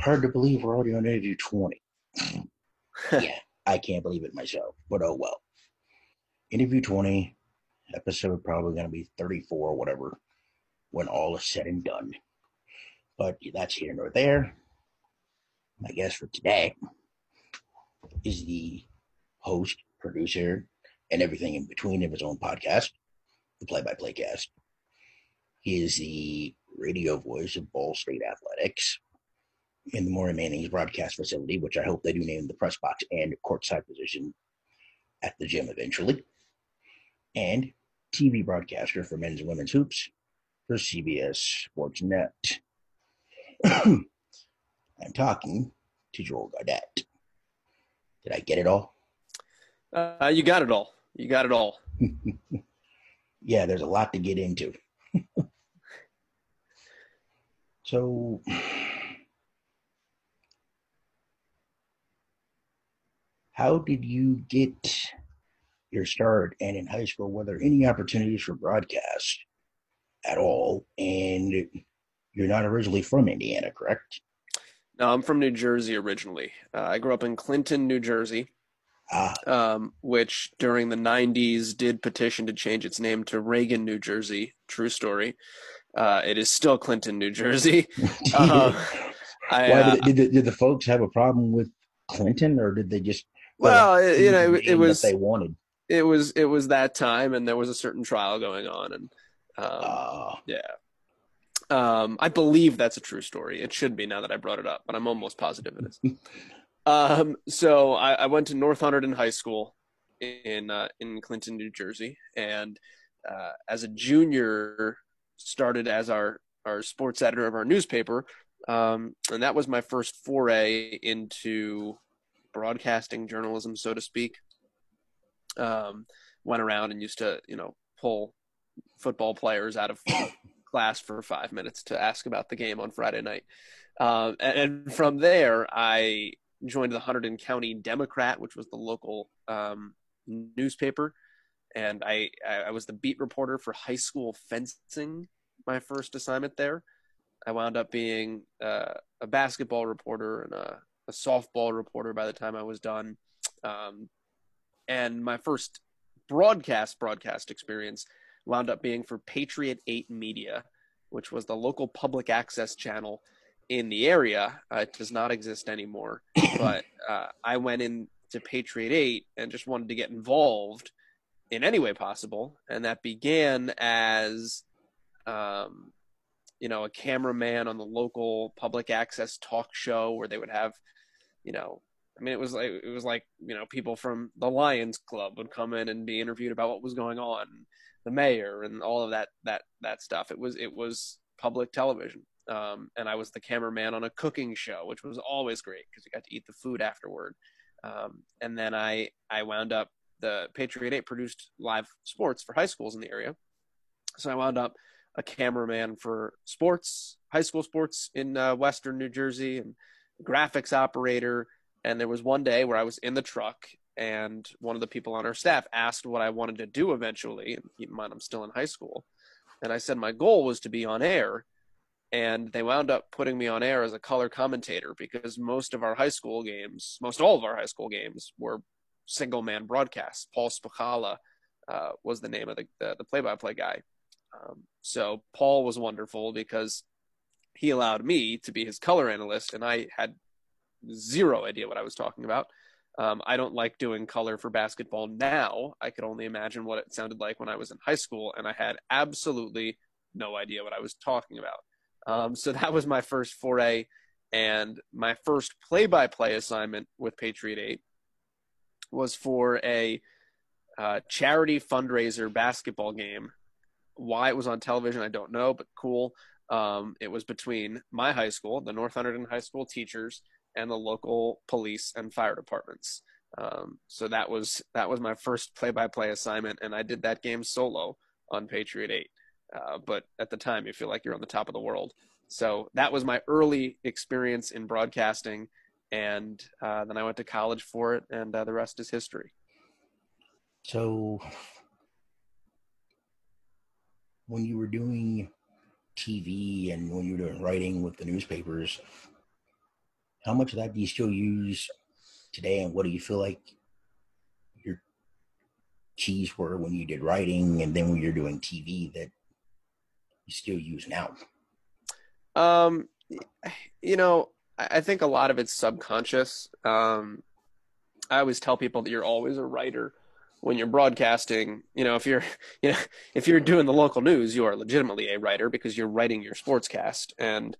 Hard to believe we're already on interview 20. yeah, I can't believe it myself, but oh well. Interview 20, episode probably going to be 34 or whatever when all is said and done. But that's here nor there. My guest for today is the host, producer, and everything in between of his own podcast, the Play by Play Cast. He is the radio voice of Ball State Athletics in the Maury Manning's broadcast facility, which I hope they do name the press box and courtside position at the gym eventually, and TV broadcaster for men's and women's hoops for CBS Sports Net. I'm talking to Joel Godett. Did I get it all? Uh, you got it all. You got it all. yeah, there's a lot to get into. so, how did you get your start? And in high school were there any opportunities for broadcast at all? And you're not originally from indiana correct? No i'm from new jersey originally. Uh, i grew up in clinton new jersey ah. um, which during the 90s did petition to change its name to reagan new jersey. True story. Uh, it is still clinton new jersey. Uh, I, Why did, uh, did, did the folks have a problem with clinton or did they just well, you know, it, it was they wanted. It was it was that time, and there was a certain trial going on, and um, uh. yeah. Um, I believe that's a true story. It should be now that I brought it up, but I'm almost positive it is. um, so I, I, went to North Hunterdon High School in uh, in Clinton, New Jersey, and uh, as a junior, started as our our sports editor of our newspaper, um, and that was my first foray into broadcasting journalism, so to speak. Um, went around and used to, you know, pull football players out of class for five minutes to ask about the game on Friday night. Um, and, and, from there, I joined the Hunterdon County Democrat, which was the local um, newspaper. And I, I was the beat reporter for high school fencing, my first assignment there. I wound up being uh, a basketball reporter and a a softball reporter by the time I was done. Um, and my first broadcast broadcast experience wound up being for Patriot 8 Media, which was the local public access channel in the area. Uh, it does not exist anymore, but uh, I went in to Patriot 8 and just wanted to get involved in any way possible. And that began as um, you know, a cameraman on the local public access talk show where they would have, you know, I mean, it was like it was like you know people from the Lions Club would come in and be interviewed about what was going on, the mayor and all of that that that stuff. It was it was public television, um, and I was the cameraman on a cooking show, which was always great because you got to eat the food afterward. Um, and then I I wound up the Patriot Eight produced live sports for high schools in the area, so I wound up a cameraman for sports, high school sports in uh, Western New Jersey, and graphics operator. And there was one day where I was in the truck, and one of the people on our staff asked what I wanted to do eventually. And keep in mind, I'm still in high school. And I said my goal was to be on air. And they wound up putting me on air as a color commentator because most of our high school games, most all of our high school games, were single man broadcasts. Paul Spicala uh, was the name of the the play by play guy. Um, so Paul was wonderful because he allowed me to be his color analyst, and I had zero idea what I was talking about. Um, I don't like doing color for basketball now. I could only imagine what it sounded like when I was in high school, and I had absolutely no idea what I was talking about. Um, so that was my first foray, and my first play-by-play assignment with Patriot Eight was for a uh, charity fundraiser basketball game why it was on television, I don't know, but cool. Um, it was between my high school, the North Hunterdon High School teachers, and the local police and fire departments. Um, so that was that was my first play-by-play assignment, and I did that game solo on Patriot Eight. Uh, but at the time, you feel like you're on the top of the world. So that was my early experience in broadcasting, and uh, then I went to college for it, and uh, the rest is history. So when you were doing TV and when you were doing writing with the newspapers, how much of that do you still use today, and what do you feel like your keys were when you did writing, and then when you're doing TV that you still use now? Um, you know, I think a lot of it's subconscious. Um, I always tell people that you're always a writer when you're broadcasting. You know, if you're, you know, if you're doing the local news, you are legitimately a writer because you're writing your sportscast, and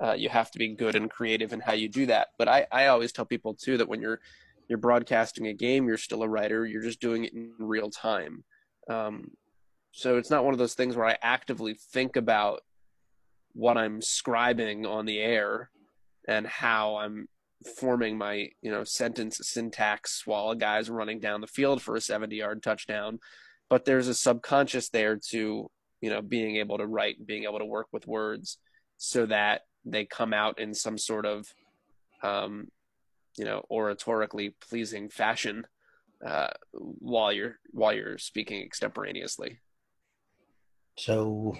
uh, you have to be good and creative in how you do that. But I, I always tell people too that when you're you're broadcasting a game, you're still a writer. You're just doing it in real time. Um, so it's not one of those things where I actively think about what I'm scribing on the air and how I'm forming my you know sentence syntax while a guy's running down the field for a 70 yard touchdown. But there's a subconscious there to you know being able to write being able to work with words so that they come out in some sort of um, you know oratorically pleasing fashion uh, while you're while you're speaking extemporaneously. So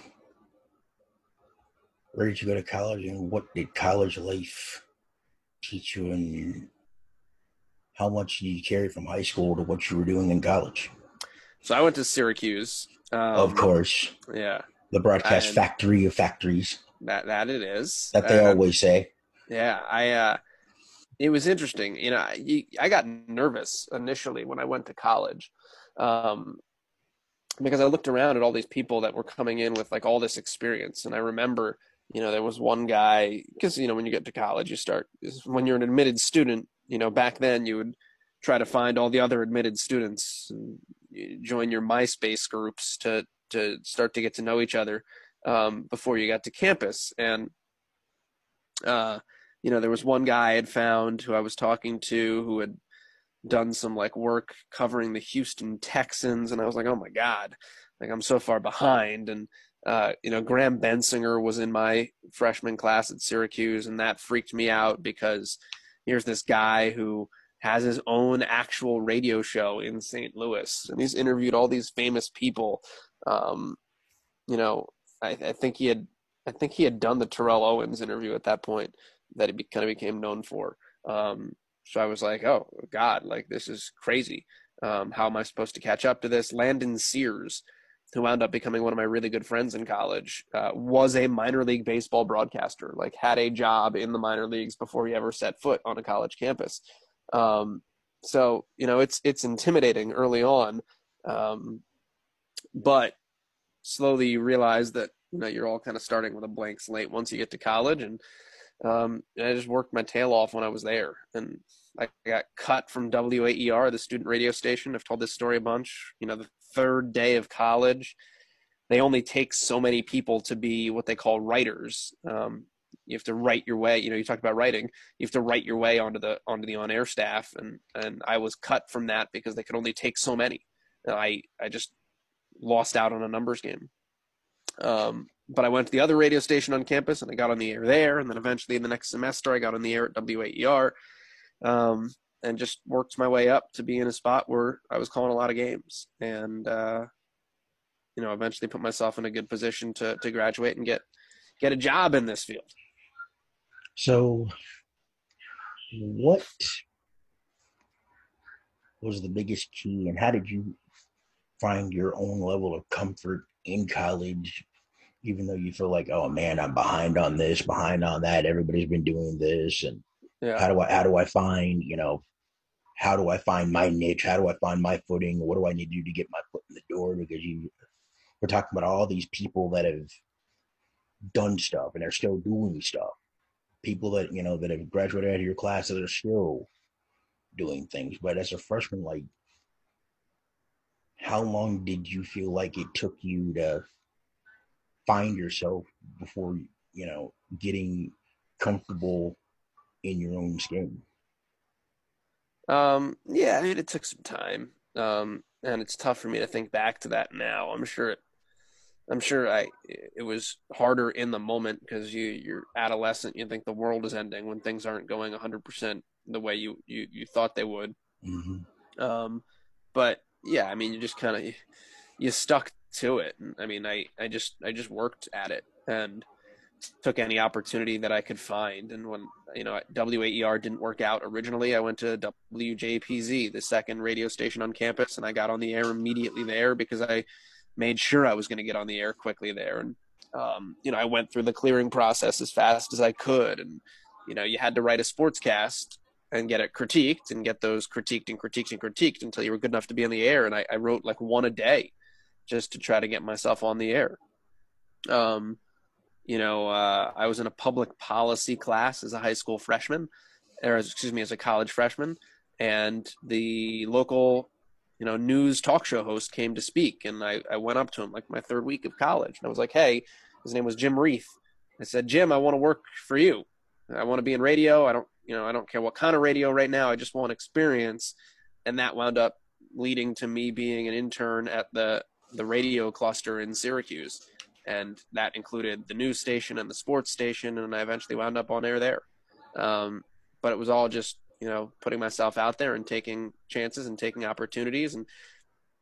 where did you go to college and what did college life teach you and how much did you carry from high school to what you were doing in college? So I went to Syracuse. Um, of course. Yeah. The broadcast factory of factories. That that it is. That they always say. Yeah, I uh it was interesting. You know, I, I got nervous initially when I went to college. Um because I looked around at all these people that were coming in with like all this experience and I remember you know there was one guy because you know when you get to college you start when you're an admitted student you know back then you would try to find all the other admitted students and join your myspace groups to to start to get to know each other um, before you got to campus. And uh, you know there was one guy i had found who i was talking to who had done some like work covering the houston texans and i was like oh my god. Like i'm so far behind. And uh, you know, Graham Bensinger was in my freshman class at Syracuse, and that freaked me out because here's this guy who has his own actual radio show in St. Louis, and he's interviewed all these famous people. Um, you know, I, I, think he had, I think he had done the Terrell Owens interview at that point that he be, kind of became known for. Um, so I was like, oh God, like this is crazy. Um, how am I supposed to catch up to this? Landon Sears who wound up becoming one of my really good friends in college, uh, was a minor league baseball broadcaster, like had a job in the minor leagues before he ever set foot on a college campus. Um, so you know, it's it's intimidating early on, um, but slowly you realize that you know you're all kind of starting with a blank slate once you get to college, and um, I just worked my tail off when I was there, and I got cut from WAER, the student radio station. I've told this story a bunch. You know, the third day of college, they only take so many people to be what they call writers. Um, you have to write your way. You know, you talked about writing. You have to write your way onto the onto the on air staff, and and I was cut from that because they could only take so many. And I I just lost out on a numbers game. Um, but I went to the other radio station on campus and I got on the air there. And then eventually in the next semester, I got on the air at WAER um, and just worked my way up to be in a spot where I was calling a lot of games, and uh, you know, eventually put myself in a good position to to graduate and get get a job in this field. So, what was the biggest key, and how did you find your own level of comfort in college? Even though you feel like, oh man, I'm behind on this, behind on that. Everybody's been doing this, and yeah. How do I how do I find, you know, how do I find my niche? How do I find my footing? What do I need to do to get my foot in the door? Because you we're talking about all these people that have done stuff and they're still doing stuff. People that, you know, that have graduated out of your class that are still doing things. But as a freshman, like how long did you feel like it took you to find yourself before you know getting comfortable in your own skin? Um, yeah, I mean, it took some time, um, and it's tough for me to think back to that now. I'm sure it, I'm sure I it was harder in the moment because you you're adolescent. You think the world is ending when things aren't going 100 percent the way you you you thought they would. Mm-hmm. Um, but yeah, I mean, you just kind of you stuck to it. I mean, I I just I just worked at it and took any opportunity that I could find. And when you know WAER didn't work out originally, I went to WJPZ, the second radio station on campus, and I got on the air immediately there because I made sure I was going to get on the air quickly there. And um, you know, I went through the clearing process as fast as I could, and you know, you had to write a sportscast and get it critiqued and get those critiqued and critiqued and critiqued until you were good enough to be on the air. And I, I wrote like one a day just to try to get myself on the air. Um, you know, uh, I was in a public policy class as a high school freshman, or excuse me, as a college freshman, and the local, you know, news talk show host came to speak, and I, I went up to him like my third week of college, and I was like, "Hey," his name was Jim Reith. I said, "Jim, I want to work for you. I want to be in radio. I don't, you know, I don't care what kind of radio right now. I just want experience." And that wound up leading to me being an intern at the the radio cluster in Syracuse and that included the news station and the sports station, and I eventually wound up on air there. Um, but it was all just you know putting myself out there and taking chances and taking opportunities and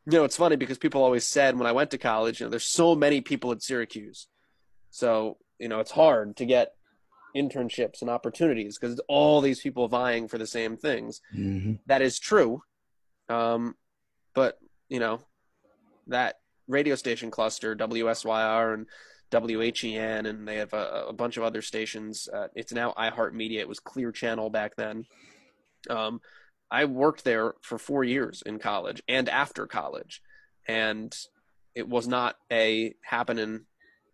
you know it's funny because people always said when i went to college you know there's so many people at syracuse so you know it's hard to get internships and opportunities because all these people vying for the same things mm-hmm. that is true um, but you know that radio station cluster, WSYR and WHEN, and they have a, a bunch of other stations. Uh, it's now iHeartMedia. It was Clear Channel back then. Um, I worked there for four years in college and after college, and it was not a happening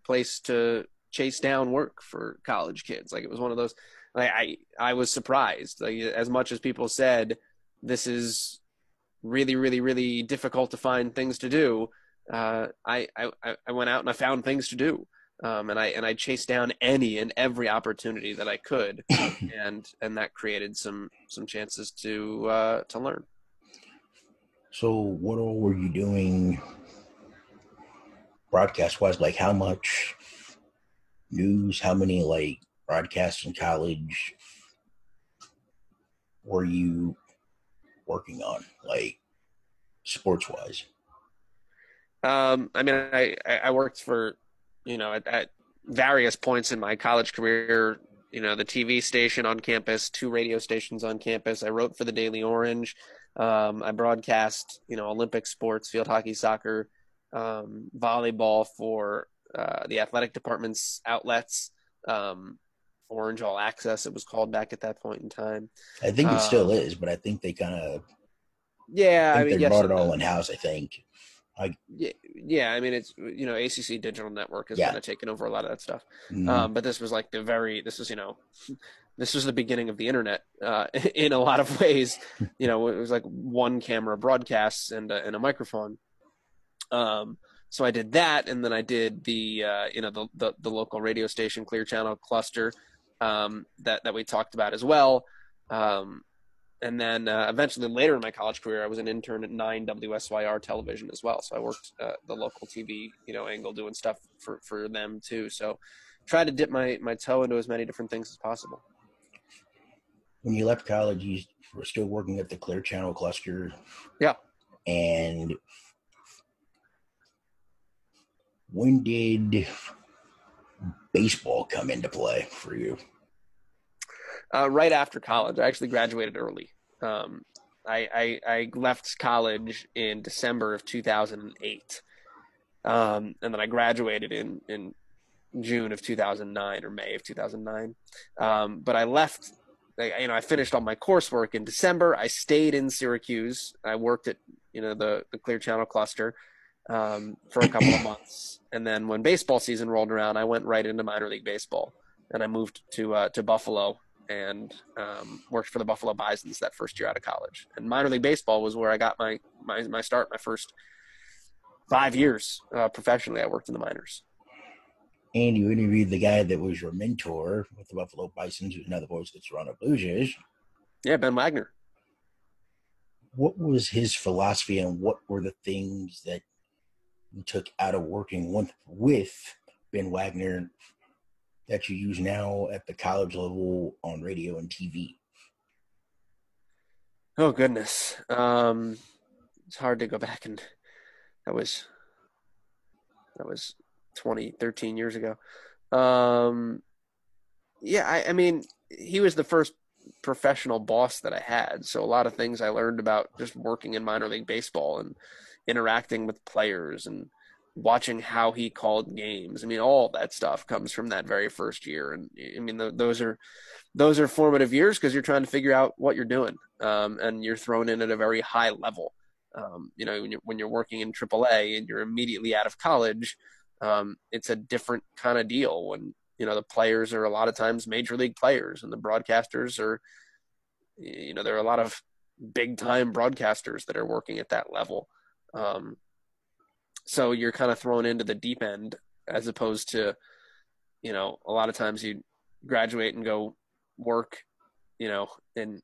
place to chase down work for college kids. Like it was one of those. Like I, I was surprised. Like as much as people said, this is really, really, really difficult to find things to do uh, I, I I went out and I found things to do, um, and I and I chased down any and every opportunity that I could, and and that created some some chances to uh, to learn. So, what all were you doing, broadcast wise? Like, how much news? How many like broadcasts in college were you working on, like sports wise? Um, I mean, I, I worked for, you know, at, at various points in my college career, you know, the TV station on campus, two radio stations on campus. I wrote for the Daily Orange. Um, I broadcast, you know, Olympic sports, field hockey, soccer, um, volleyball for uh, the athletic department's outlets. Um, Orange All Access, it was called back at that point in time. I think it still um, is, but I think they kind of yeah, I, I mean, they brought it all in house. I think. I, yeah, yeah. I mean, it's you know, ACC Digital Network has yeah. kind of taken over a lot of that stuff. Mm-hmm. Um, but this was like the very. This was you know, this was the beginning of the internet uh, in a lot of ways. You know, it was like one camera broadcasts and a, and a microphone. Um, so I did that, and then I did the uh, you know the, the, the local radio station Clear Channel cluster um, that that we talked about as well. Um, and then uh, eventually later in my college career, I was an intern at Nine WSYR Television as well. So I worked uh, the local TV, you know, angle doing stuff for for them too. So try to dip my my toe into as many different things as possible. When you left college, you were still working at the Clear Channel cluster. Yeah. And when did baseball come into play for you? Uh, right after college. I actually graduated early. Um, I, I, I, left college in December of 2008. Um, and then I graduated in, in June of 2009 or May of 2009. Um, but I left, you know, I finished all my coursework in December. I stayed in Syracuse. I worked at, you know, the, the Clear Channel cluster um, for a couple of months. And then when baseball season rolled around, I went right into minor league baseball and I moved to, uh, to Buffalo and um, worked for the Buffalo Bisons that first year out of college. And minor league baseball was where I got my my, my start. My first five years uh, professionally, I worked in the minors. And you interviewed the guy that was your mentor with the Buffalo Bisons, who's another voice of the Toronto Blue Jays. Yeah, Ben Wagner. What was his philosophy, and what were the things that you took out of working with, with Ben Wagner that you use now at the college level on radio and TV? Oh goodness, um, it's hard to go back and that was that was 20, 13 years ago. Um, yeah, I, I mean, he was the first professional boss that I had. So a lot of things I learned about just working in minor league baseball and interacting with players and watching how he called games. I mean, all that stuff comes from that very first year. And I mean, those are those are formative years because you're trying to figure out what you're doing, um, and you're thrown in at a very high level. Um, you know, when you're, when you're working in AAA and you're immediately out of college, um, it's a different kind of deal. When you know the players are a lot of times major league players, and the broadcasters are, you know, there are a lot of big time broadcasters that are working at that level. Um, so you're kind of thrown into the deep end as opposed to, you know, a lot of times you graduate and go work, you know, in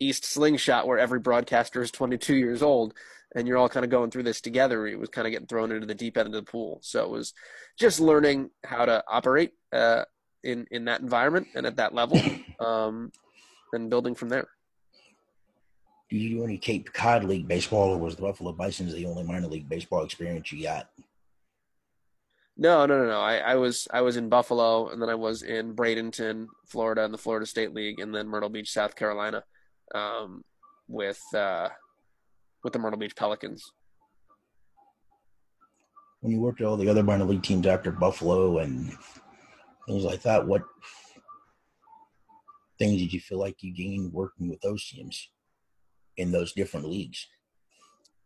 East Slingshot where every broadcaster is 22 years old and you're all kind of going through this together. It was kind of getting thrown into the deep end of the pool. So it was just learning how to operate uh, in, in that environment and at that level um, and building from there you any Cape Cod League baseball, or was the Buffalo Bison's the only minor league baseball experience you got? No, no, no, no. I, I was I was in Buffalo, and then I was in Bradenton, Florida, in the Florida State League, and then Myrtle Beach, South Carolina, um, with uh, with the Myrtle Beach Pelicans. When you worked at all the other minor league teams after Buffalo and things like that, what things did you feel like you gained working with those teams? In those different leagues.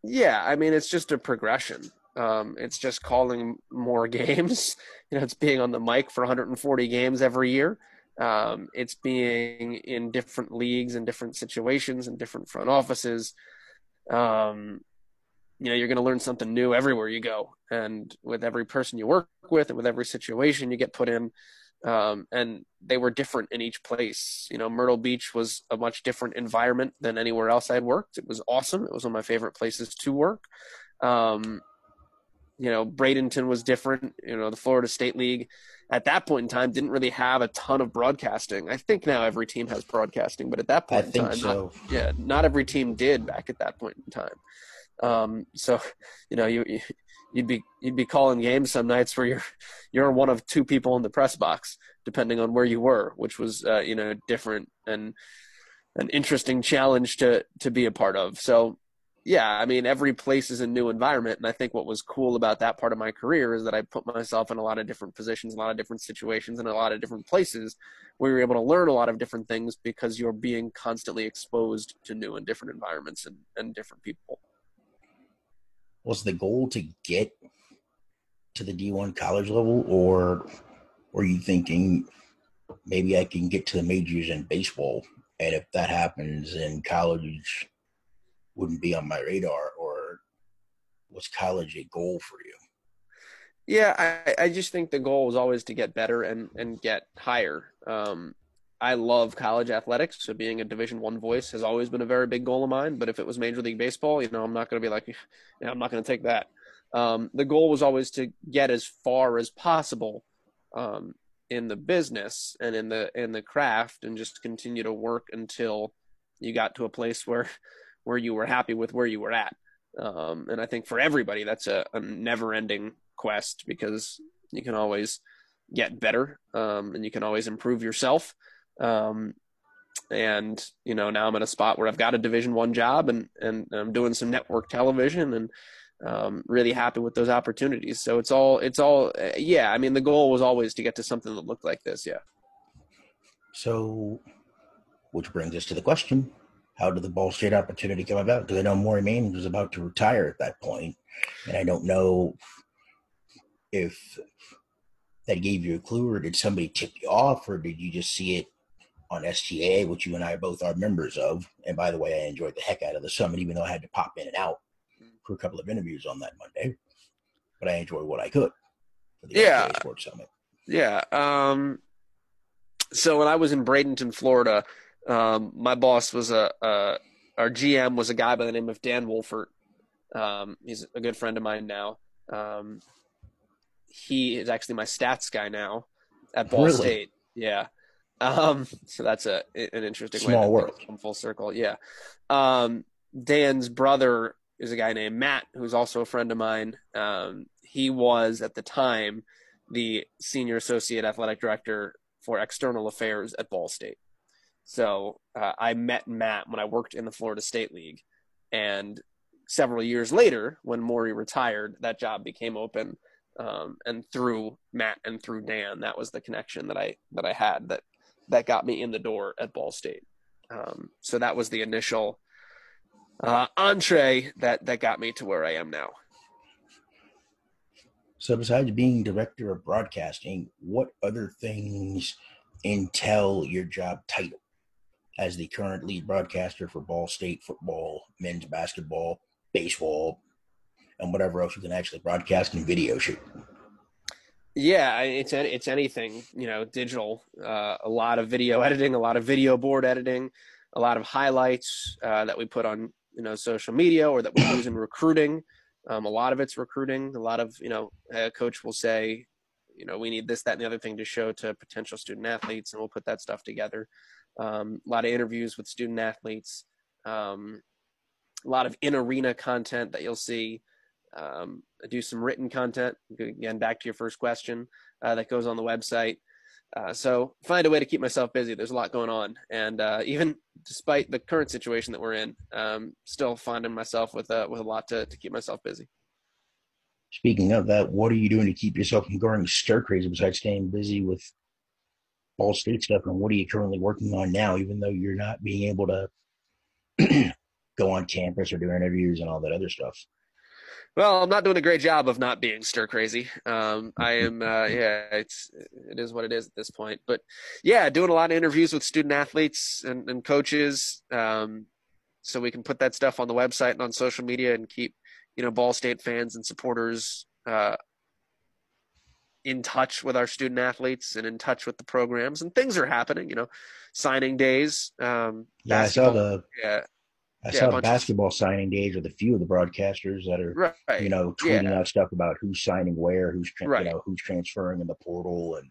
Yeah, I mean it's just a progression. Um, it's just calling more games. You know, it's being on the mic for 140 games every year. Um, it's being in different leagues and different situations and different front offices. Um, you know, you're going to learn something new everywhere you go, and with every person you work with, and with every situation you get put in, um, and they were different in each place. You know, Myrtle Beach was a much different environment than anywhere else I'd worked. It was awesome. It was one of my favorite places to work. Um, you know, Bradenton was different. You know, the Florida State League at that point in time didn't really have a ton of broadcasting. I think now every team has broadcasting, but at that point I in time, so. not, yeah, not every team did back at that point in time. Um, so, you know, you, you'd be you'd be calling games some nights where you're you're one of two people in the press box, depending on where you were, which was uh, you know different and an interesting challenge to to be a part of. So yeah, I mean every place is a new environment, and I think what was cool about that part of my career is that I put myself in a lot of different positions, a lot of different situations, and a lot of different places where you're able to learn a lot of different things because you're being constantly exposed to new and different environments and, and different people was the goal to get to the D1 college level, or were you thinking maybe I can get to the majors in baseball, and if that happens, then college wouldn't be on my radar, or was college a goal for you? Yeah, I, I just think the goal was always to get better and, and get higher. Um, I love college athletics, so being a Division One voice has always been a very big goal of mine. But if it was Major League Baseball, you know, I'm not going to be like, yeah, I'm not going to take that. Um, the goal was always to get as far as possible um, in the business and in the in the craft, and just continue to work until you got to a place where where you were happy with where you were at. Um, and I think for everybody, that's a, a never-ending quest because you can always get better um, and you can always improve yourself um, and you know now I'm in a spot where I've got a Division One job and and I'm doing some network television and um, really happy with those opportunities. So it's all it's all yeah. I mean the goal was always to get to something that looked like this. Yeah. So, which brings us to the question: How did the Ball State opportunity come about? Because I know Maury Main was about to retire at that point, and I don't know if that gave you a clue, or did somebody tip you off, or did you just see it on STA, which you and I both are members of. And by the way, I enjoyed the heck out of the summit, even though I had to pop in and out for a couple of interviews on that Monday. But I enjoyed what I could for the yeah. Sports Summit. Yeah. Um, so when I was in Bradenton, Florida, um, my boss was a, a, our GM was a guy by the name of Dan Wolfert. Um, he's a good friend of mine now. Um, he is actually my stats guy now at Ball really? State. Yeah. Um, so that's a an interesting small way world. Come full circle, yeah. Um, Dan's brother is a guy named Matt, who's also a friend of mine. Um, he was at the time the senior associate athletic director for external affairs at Ball State. So uh, I met Matt when I worked in the Florida State League, and several years later, when Maury retired, that job became open. Um, and through Matt and through Dan, that was the connection that I that I had that that got me in the door at Ball State. Um, so that was the initial uh, entree that that got me to where I am now. So, besides being director of broadcasting, what other things entail your job title as the current lead broadcaster for Ball State football, men's basketball, baseball, and whatever else you can actually broadcast and video shoot? Yeah, it's it's anything you know, digital. Uh, a lot of video editing, a lot of video board editing, a lot of highlights uh, that we put on you know social media or that we use in recruiting. Um, a lot of it's recruiting. A lot of you know, a coach will say, you know, we need this, that, and the other thing to show to potential student athletes, and we'll put that stuff together. Um, a lot of interviews with student athletes. Um, a lot of in arena content that you'll see. Um, do some written content. Again, back to your first question uh, that goes on the website. Uh, so find a way to keep myself busy. There's a lot going on, and uh, even despite the current situation that we're in, um, still finding myself with a with a lot to to keep myself busy. Speaking of that, what are you doing to keep yourself from going stir crazy besides staying busy with Ball State stuff? And what are you currently working on now, even though you're not being able to go on campus or do interviews and all that other stuff? Well, I'm not doing a great job of not being stir crazy. Um, I am, uh, yeah, it's it is what it is at this point. But yeah, doing a lot of interviews with student athletes and, and coaches, um, so we can put that stuff on the website and on social media and keep you know Ball State fans and supporters uh, in touch with our student athletes and in touch with the programs. And things are happening. You know, signing days. Um, yeah, I saw the yeah I yeah, saw basketball of... signing days with a few of the broadcasters that are, right. you know, tweeting yeah. out stuff about who's signing where, who's tra- right. you know who's transferring in the portal, and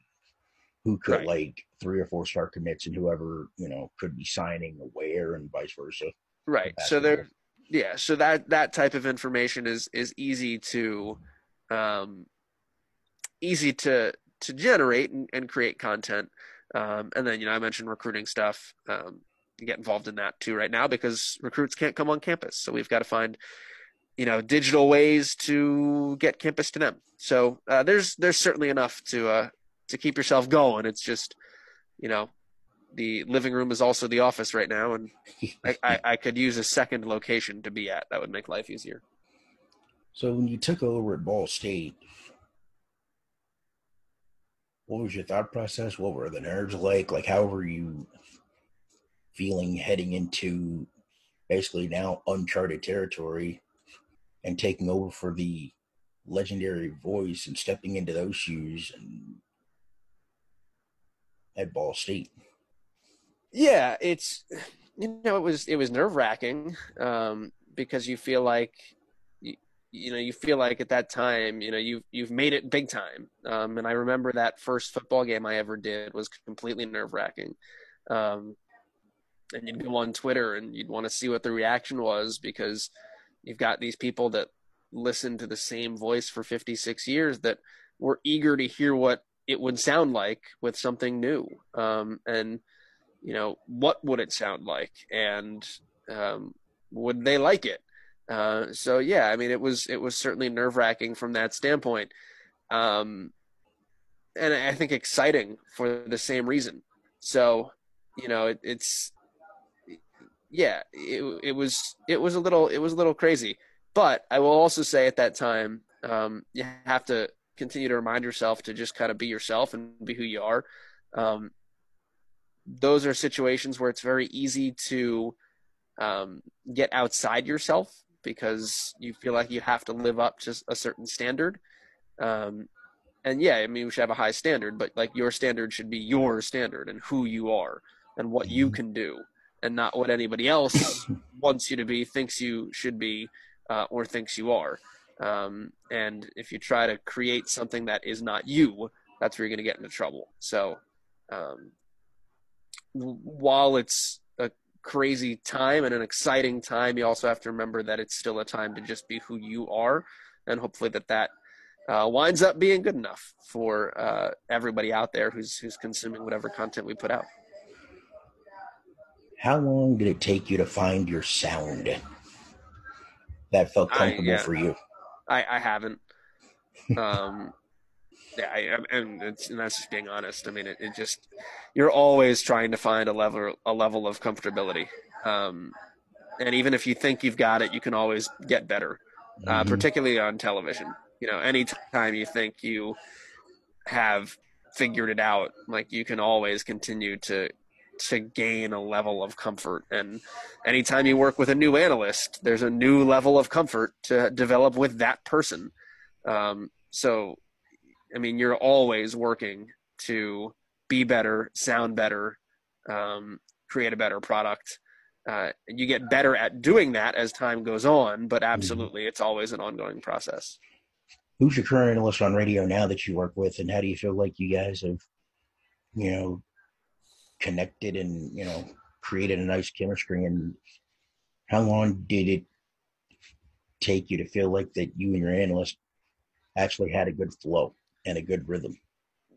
who could right. like three or four star commits, and whoever you know could be signing where, and vice versa. Right. So there, yeah. So that that type of information is is easy to, um, easy to to generate and, and create content. Um, and then you know I mentioned recruiting stuff. Um, get involved in that too right now because recruits can't come on campus. So we've got to find, you know, digital ways to get campus to them. So uh, there's there's certainly enough to uh, to keep yourself going. It's just, you know, the living room is also the office right now, and I, I, I could use a second location to be at. That would make life easier. So when you took over at Ball State, what was your thought process? What were the nerves like? Like, how were you feeling heading into basically now uncharted territory and taking over for the legendary voice and stepping into those shoes and at Ball State. Yeah, it's you know it was it was nerve wracking um, because you feel like you, you, know you feel like at that time you know you've you've made it big time um, and I remember that first football game I ever did was completely nerve wracking. Um, and you'd go on Twitter and you'd want to see what the reaction was because you've got these people that listened to the same voice for 56 years that were eager to hear what it would sound like with something new. Um, and, you know, what would it sound like? And um, would they like it? Uh, so yeah, I mean, it was it was certainly nerve wracking from that standpoint, um, and I think exciting for the same reason. So, you know, it, it's yeah, it, it was it was a little it was a little crazy. But I will also say at that time, um, you have to continue to remind yourself to just kind of be yourself and be who you are. Um, those are situations where it's very easy to um, get outside yourself because you feel like you have to live up to a certain standard. Um, and yeah, I mean, we should have a high standard, but like your standard should be your standard and who you are and what you mm-hmm. can do and not what anybody else wants you to be, thinks you should be, uh, or thinks you are. Um, and if you try to create something that is not you, that's where you're going to get into trouble. So, um, while it's a crazy time and an exciting time, you also have to remember that it's still a time to just be who you are, and hopefully that that uh, winds up being good enough for uh, everybody out there who's who's consuming whatever content we put out. How long did it take you to find your sound that felt comfortable I, yeah, for you? I, I haven't. Um, yeah, I, and, and that's just being honest. I mean, it, it, just you're always trying to find a level a level of comfortability. Um, and even if you think you've got it, you can always get better, uh, mm-hmm. particularly on television. You know, anytime you think you have figured it out, like you can always continue to to gain a level of comfort. And anytime you work with a new analyst, there's a new level of comfort to develop with that person. Um, so, I mean, you're always working to be better, sound better, um, create a better product. Uh, you get better at doing that as time goes on, but mm-hmm. absolutely, it's always an ongoing process. Who's your current analyst on radio now that you work with, and how do you feel like you guys have, you know, connected and you know created a nice chemistry? And how long did it take you to feel like that you and your analyst actually had a good flow and a good rhythm?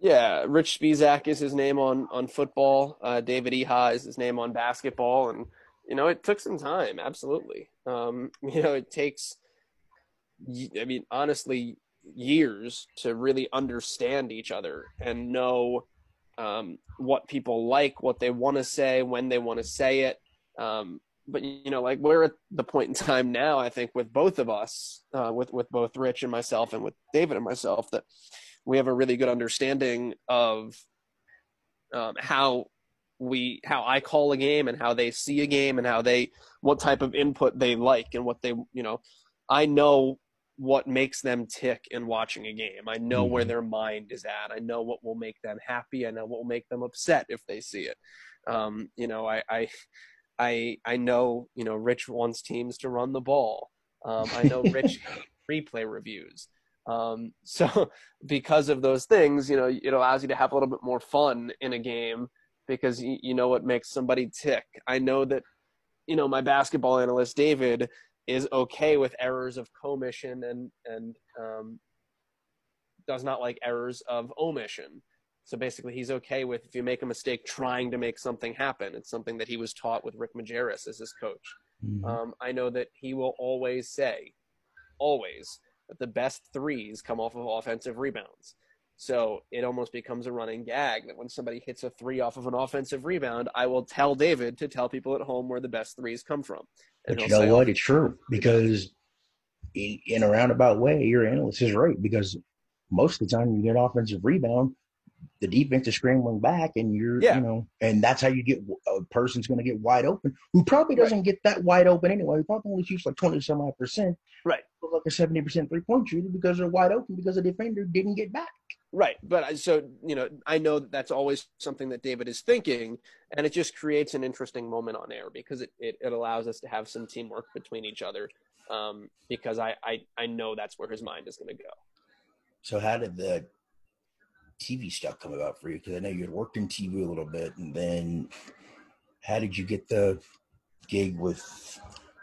Yeah, Rich Spisak is his name on on football. Uh, David Eha is his name on basketball, and you know, it took some time. Absolutely. Um, you know, it takes, I mean, honestly, years to really understand each other and know um, what people like, what they want to say, when they want to say it. Um, but you know, like we're at the point in time now, I think, with both of us, uh, with with both Rich and myself, and with David and myself, that we have a really good understanding of um, how we how I call a game and how they see a game and how they what type of input they like and what they you know I know what makes them tick in watching a game. I know mm-hmm. where their mind is at. I know what will make them happy. I know what will make them upset if they see it. Um, you know, I, I, I, I know, you know, Rich wants teams to run the ball. Um, I know Rich replay reviews. Um, so because of those things, you know, it allows you to have a little bit more fun in a game because you, you know what makes somebody tick. I know that, you know, my basketball analyst David is okay with errors of commission and and um, does not like errors of omission. So basically, he's okay with if you make a mistake trying to make something happen. It's something that he was taught with Rick Majerus as his coach. Mm-hmm. Um, I know that he will always say, always, that the best threes come off of offensive rebounds. So it almost becomes a running gag that when somebody hits a three off of an offensive rebound, I will tell David to tell people at home where the best threes come from. And but you know what? It's true because in, a roundabout way, your analyst is right because most of the time you get offensive rebound, the defense is scrambling back, and you're, yeah. you know, and that's how you get a person's going to get wide open who probably doesn't right. get that wide open anyway. He probably only shoots like 20 some odd percent. Right. Like a 70% three point shooter because they're wide open because the defender didn't get back. Right. But so, you know, I know that that's always something that David is thinking, and it just creates an interesting moment on air because it, it, it allows us to have some teamwork between each other um, because I, I, I know that's where his mind is going to go. So, how did the TV stuff come about for you? Because I know you had worked in TV a little bit, and then how did you get the gig with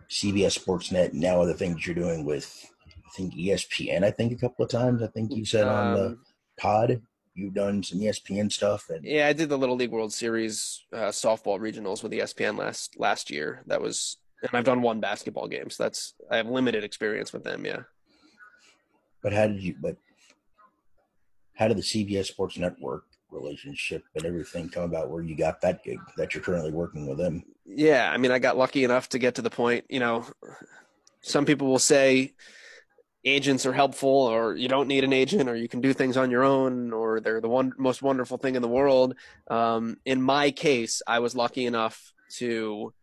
CBS Sportsnet and now other things you're doing with, I think, ESPN, I think, a couple of times? I think you said on the pod. You've done some ESPN stuff, and yeah, I did the Little League World Series uh, softball regionals with ESPN last last year. That was, and I've done one basketball game, so that's I have limited experience with them. Yeah. But how did you? But how did the CBS Sports Network relationship and everything come about where you got that gig that you're currently working with them? Yeah, I mean, I got lucky enough to get to the point. You know, some people will say agents are helpful or you don't need an agent or you can do things on your own or they're the one most wonderful thing in the world. Um, in my case i was lucky enough to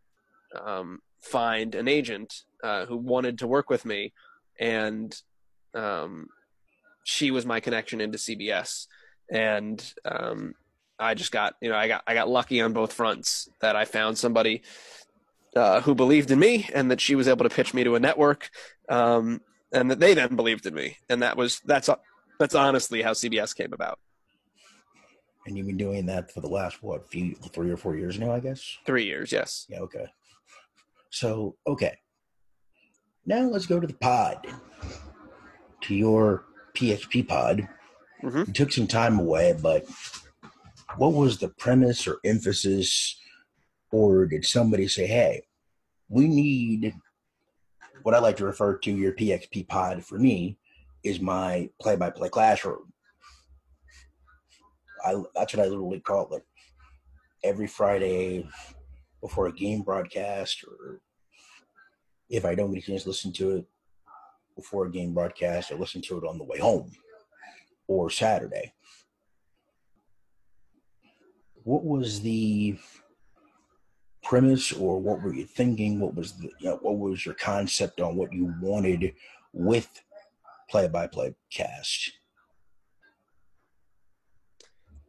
um, find an agent uh, who wanted to work with me and um, she was my connection into cbs and um, i just got you know i got i got lucky on both fronts that i found somebody uh, who believed in me and that she was able to pitch me to a network. Um, and that they then believed in me, and that was that's that's honestly how CBS came about. And you've been doing that for the last what few three or four years now, I guess. Three years, yes. Yeah. Okay. So okay. Now let's go to the pod. To your php pod. Mm-hmm. took some time away, but what was the premise or emphasis, or did somebody say, "Hey, we need what I like to refer to your PXP pod for me is my play-by-play classroom." I that's what I literally call it. Like every Friday before a game broadcast, or if I don't get a chance to listen to it before a game broadcast, I listen to it on the way home or Saturday. What was the premise, or what were you thinking? What was the you know, what was your concept on what you wanted with play-by-play cast?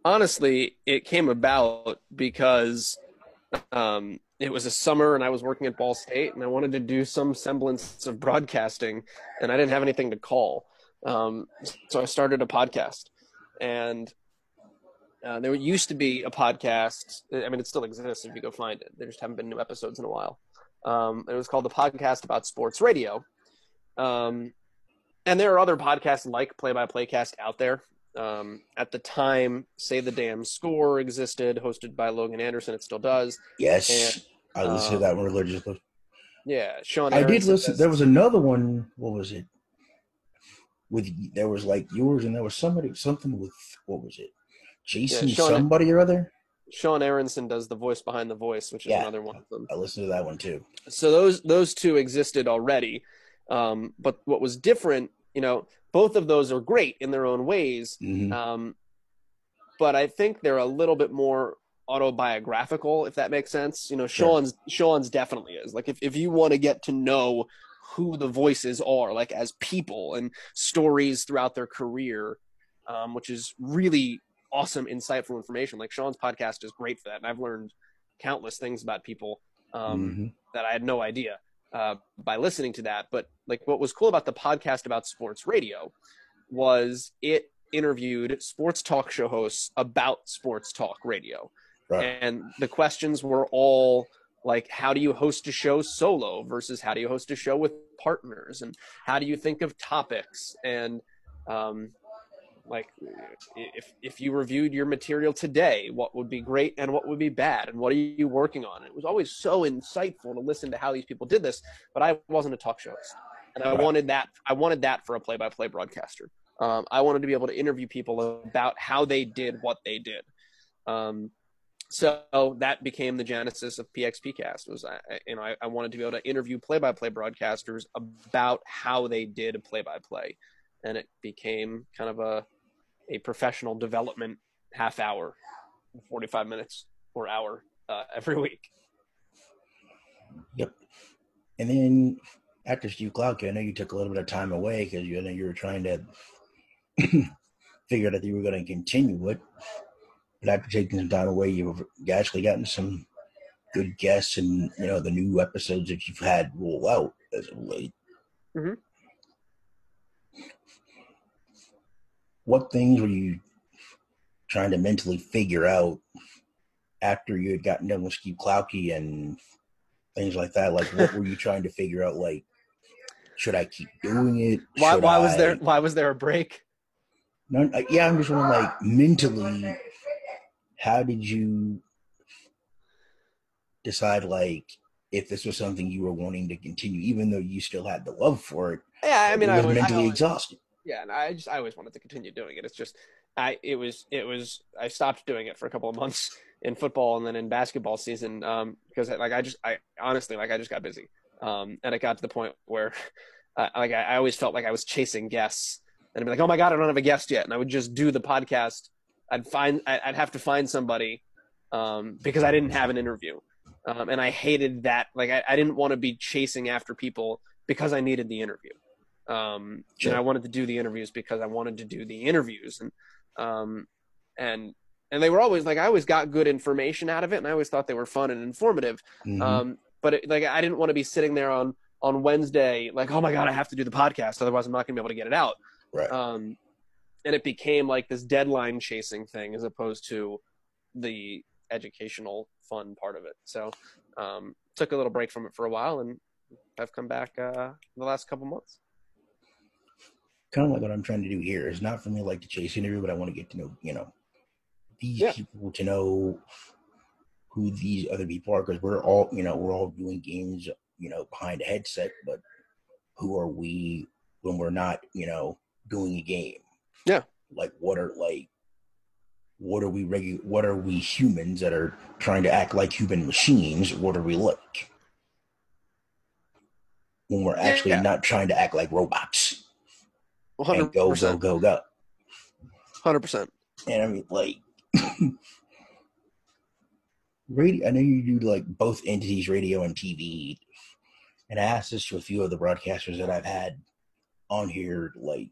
honestly, it came about because um, it was a summer and I was working at Ball State and I wanted to do some semblance of broadcasting and I didn't have anything to call. Um, so I started a podcast and uh, there used to be a podcast. I mean, it still exists if you go find it. There just haven't been new episodes in a while. Um, it was called the podcast about sports radio. Um, and there are other podcasts like Play by Playcast out there. Um, at the time, Say the Damn Score existed, hosted by Logan Anderson. It still does. Yes, and, I listened um, to that one religiously. Yeah, Sean. I did listen. Does. There was another one. What was it? With there was like yours, and there was somebody something with what was it? Jason, yeah, Sean, somebody or other. Sean Aronson does the voice behind the voice, which is yeah, another one of them. I listened to that one too. So those those two existed already, um, but what was different, you know, both of those are great in their own ways. Mm-hmm. Um, but I think they're a little bit more autobiographical, if that makes sense. You know, Sean's sure. Sean's definitely is. Like if, if you want to get to know who the voices are, like as people and stories throughout their career, um, which is really awesome, insightful information. Like Sean's podcast is great for that, and I've learned countless things about people um, mm-hmm. that I had no idea uh, by listening to that. But like what was cool about the podcast about sports radio was it interviewed sports talk show hosts about sports talk radio. Right. And the questions were all like how do you host a show solo versus how do you host a show with partners and how do you think of topics and um, like if if you reviewed your material today what would be great and what would be bad and what are you working on? It was always so insightful to listen to how these people did this but i wasn't a talk show host. And i wanted that i wanted that for a play-by-play broadcaster. Um, i wanted to be able to interview people about how they did what they did. Um, so that became the genesis of PXP Cast. Was I, you know, I, I wanted to be able to interview play-by-play broadcasters about how they did play-by-play, and it became kind of a a professional development half hour, 45 minutes or hour uh, every week. Yep. And then after Steve Klauke, I know you took a little bit of time away because you know you were trying to figure out if you were going to continue it. But after taking some time away, you've actually gotten some good guests and you know the new episodes that you've had roll out as of late. Mm-hmm. What things were you trying to mentally figure out after you had gotten done with Steve Klauke and things like that? Like, what were you trying to figure out? Like, should I keep doing it? Why? Why I... was there? Why was there a break? No, yeah, I'm just wondering, like, mentally, how did you decide, like, if this was something you were wanting to continue, even though you still had the love for it? Yeah, I mean, I was mentally I exhausted. Yeah, and I just I always wanted to continue doing it. It's just I it was it was I stopped doing it for a couple of months in football and then in basketball season um because like I just I honestly like I just got busy. Um and it got to the point where uh, like I, I always felt like I was chasing guests. And I'd be like oh my god I don't have a guest yet. And I would just do the podcast. I'd find I'd have to find somebody um because I didn't have an interview. Um and I hated that. Like I, I didn't want to be chasing after people because I needed the interview um, sure. And I wanted to do the interviews because I wanted to do the interviews, and um, and and they were always like I always got good information out of it, and I always thought they were fun and informative. Mm-hmm. Um, but it, like I didn't want to be sitting there on on Wednesday like, oh my god, I have to do the podcast, otherwise I'm not going to be able to get it out. Right. Um, and it became like this deadline chasing thing as opposed to the educational fun part of it. So um, took a little break from it for a while, and I've come back uh, the last couple months kind of like what I'm trying to do here. It's not for me like to chase interview, but I want to get to know, you know, these yeah. people to know who these other people are because we're all, you know, we're all doing games, you know, behind a headset, but who are we when we're not, you know, doing a game? Yeah. Like what are like what are we regu- what are we humans that are trying to act like human machines? What are we like? When we're actually yeah. not trying to act like robots. 100%. And go, go, go, go. Hundred percent. And I mean like radio I know you do like both entities, radio and TV. And I asked this to a few of the broadcasters that I've had on here, like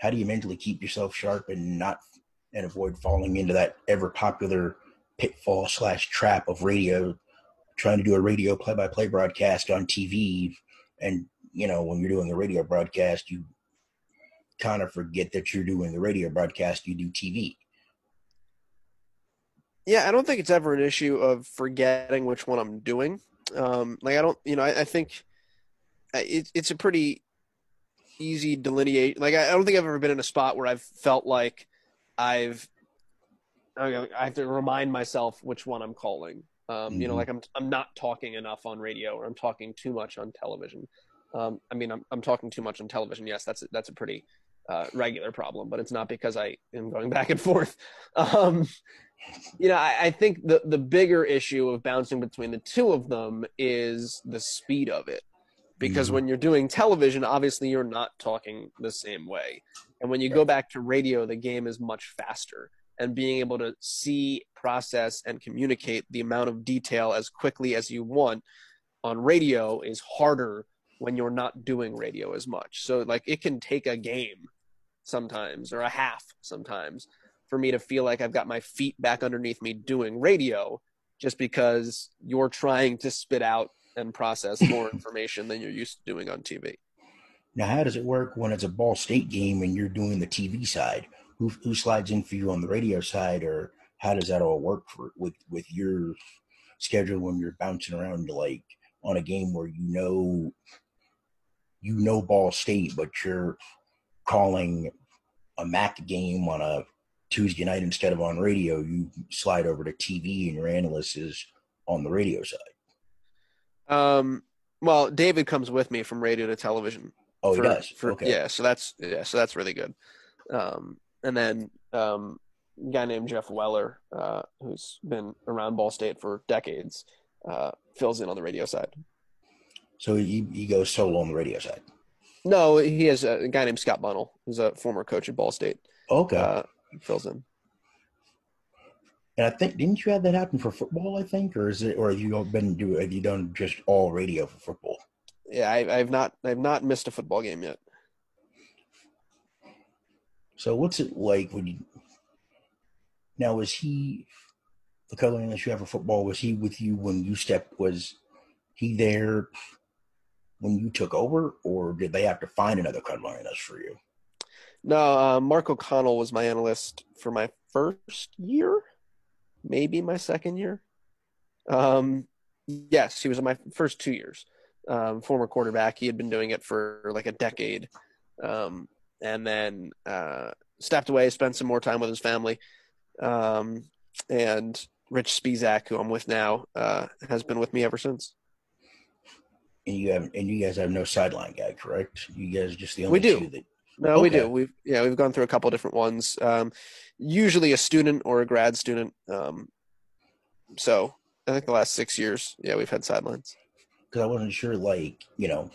how do you mentally keep yourself sharp and not and avoid falling into that ever popular pitfall slash trap of radio trying to do a radio play by play broadcast on TV and you know when you're doing a radio broadcast you kind of forget that you're doing the radio broadcast you do TV yeah I don't think it's ever an issue of forgetting which one I'm doing um like I don't you know I, I think it, it's a pretty easy delineate like I, I don't think I've ever been in a spot where I've felt like I've I have to remind myself which one I'm calling. Um, mm-hmm. You know, mm-hmm. like I'm I'm not talking enough on radio, or I'm talking too much on television. Um, I mean, I'm I'm talking too much on television. Yes, that's a, that's a pretty uh, regular problem, but it's not because I am going back and forth. Um, you know, I, I, think the the bigger issue of bouncing between the two of them is the speed of it because mm-hmm. when you're doing television obviously you're not talking the same way and when you right. go back to radio the game is much faster and being able to see process and communicate the amount of detail as quickly as you want on radio is harder when you're not doing radio as much so like it can take a game sometimes or a half sometimes for me to feel like I've got my feet back underneath me doing radio just because you're trying to spit out and process more information than you're used to doing on TV. Now, how does it work when it's a Ball State game and you're doing the TV side? Who, who slides in for you on the radio side, or how does that all work for with with your schedule when you're bouncing around like on a game where you know you know Ball State, but you're calling a MAC game on a Tuesday night instead of on radio, you slide over to TV and your analyst is on the radio side. Um, well, David comes with me from radio to television. Oh, for, he does. For, okay. Yeah, so that's yeah, so that's really good. Um, and then um, a guy named Jeff Weller, uh, who's been around Ball State for decades, uh, fills in on the radio side. So he, he goes solo on the radio side. No, he has a, guy named Scott Bunnell, who's a former coach at Ball State. Okay, uh, fills in. And I think didn't you have that happen for football? I think, or is it, or have you been do have you done just all radio for football? Yeah, I, I've not I've not missed a football game yet. So what's it like when you? Now was he the color analyst you have for football? Was he with you when you stepped? Was he there when you took over, or did they have to find another color analyst for you? No, uh, Mark O'Connell was my analyst for my first year maybe my second year. Um, yes, he was my first two years. Um, former quarterback. He had been doing it for like a decade. Um, and then uh, stepped away, spent some more time with his family. Um, and Rich Spizak, who I'm with now, uh, has been with me ever since. And you have, and you guys have no sideline guy, correct? You guys just the only we do. two that no, okay. we do. We've yeah, we've gone through a couple different ones. Um, usually a student or a grad student. Um, so I think the last six years, yeah, we've had sidelines. Because I wasn't sure, like you know,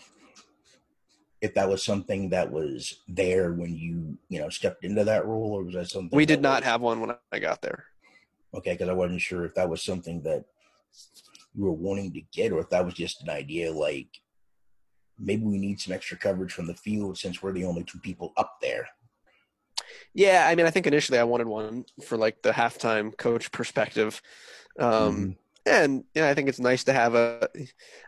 if that was something that was there when you you know stepped into that role, or was that something we did not was... have one when I got there. Okay, because I wasn't sure if that was something that you were wanting to get, or if that was just an idea, like maybe we need some extra coverage from the field since we're the only two people up there. Yeah, I mean, I think initially I wanted one for like the halftime coach perspective. Um, mm-hmm. And yeah, I think it's nice to have a.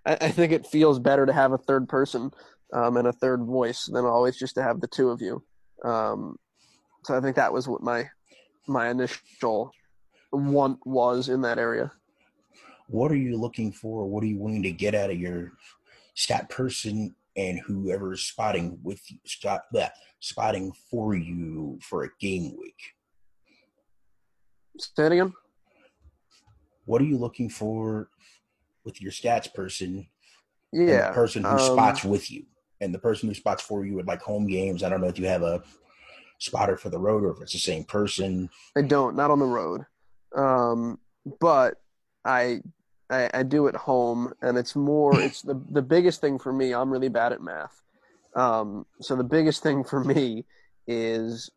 I, I think it feels better to have a third person um, and a third voice than always just to have the two of you. Um, so I think that was what my my initial want was in that area. What are you looking for? What are you wanting to get out of your stat person and whoever's spotting with you, stop that spotting for you for a game week. Say it again. What are you looking for with your stats person? Yeah, the person who um, spots with you, and the person who spots for you at like home games. I don't know if you have a spotter for the road or if it's the same person. I don't, not on the road, um, but I I, I do at home, and it's more. It's the the biggest thing for me. I'm really bad at math, um, so the biggest thing for me is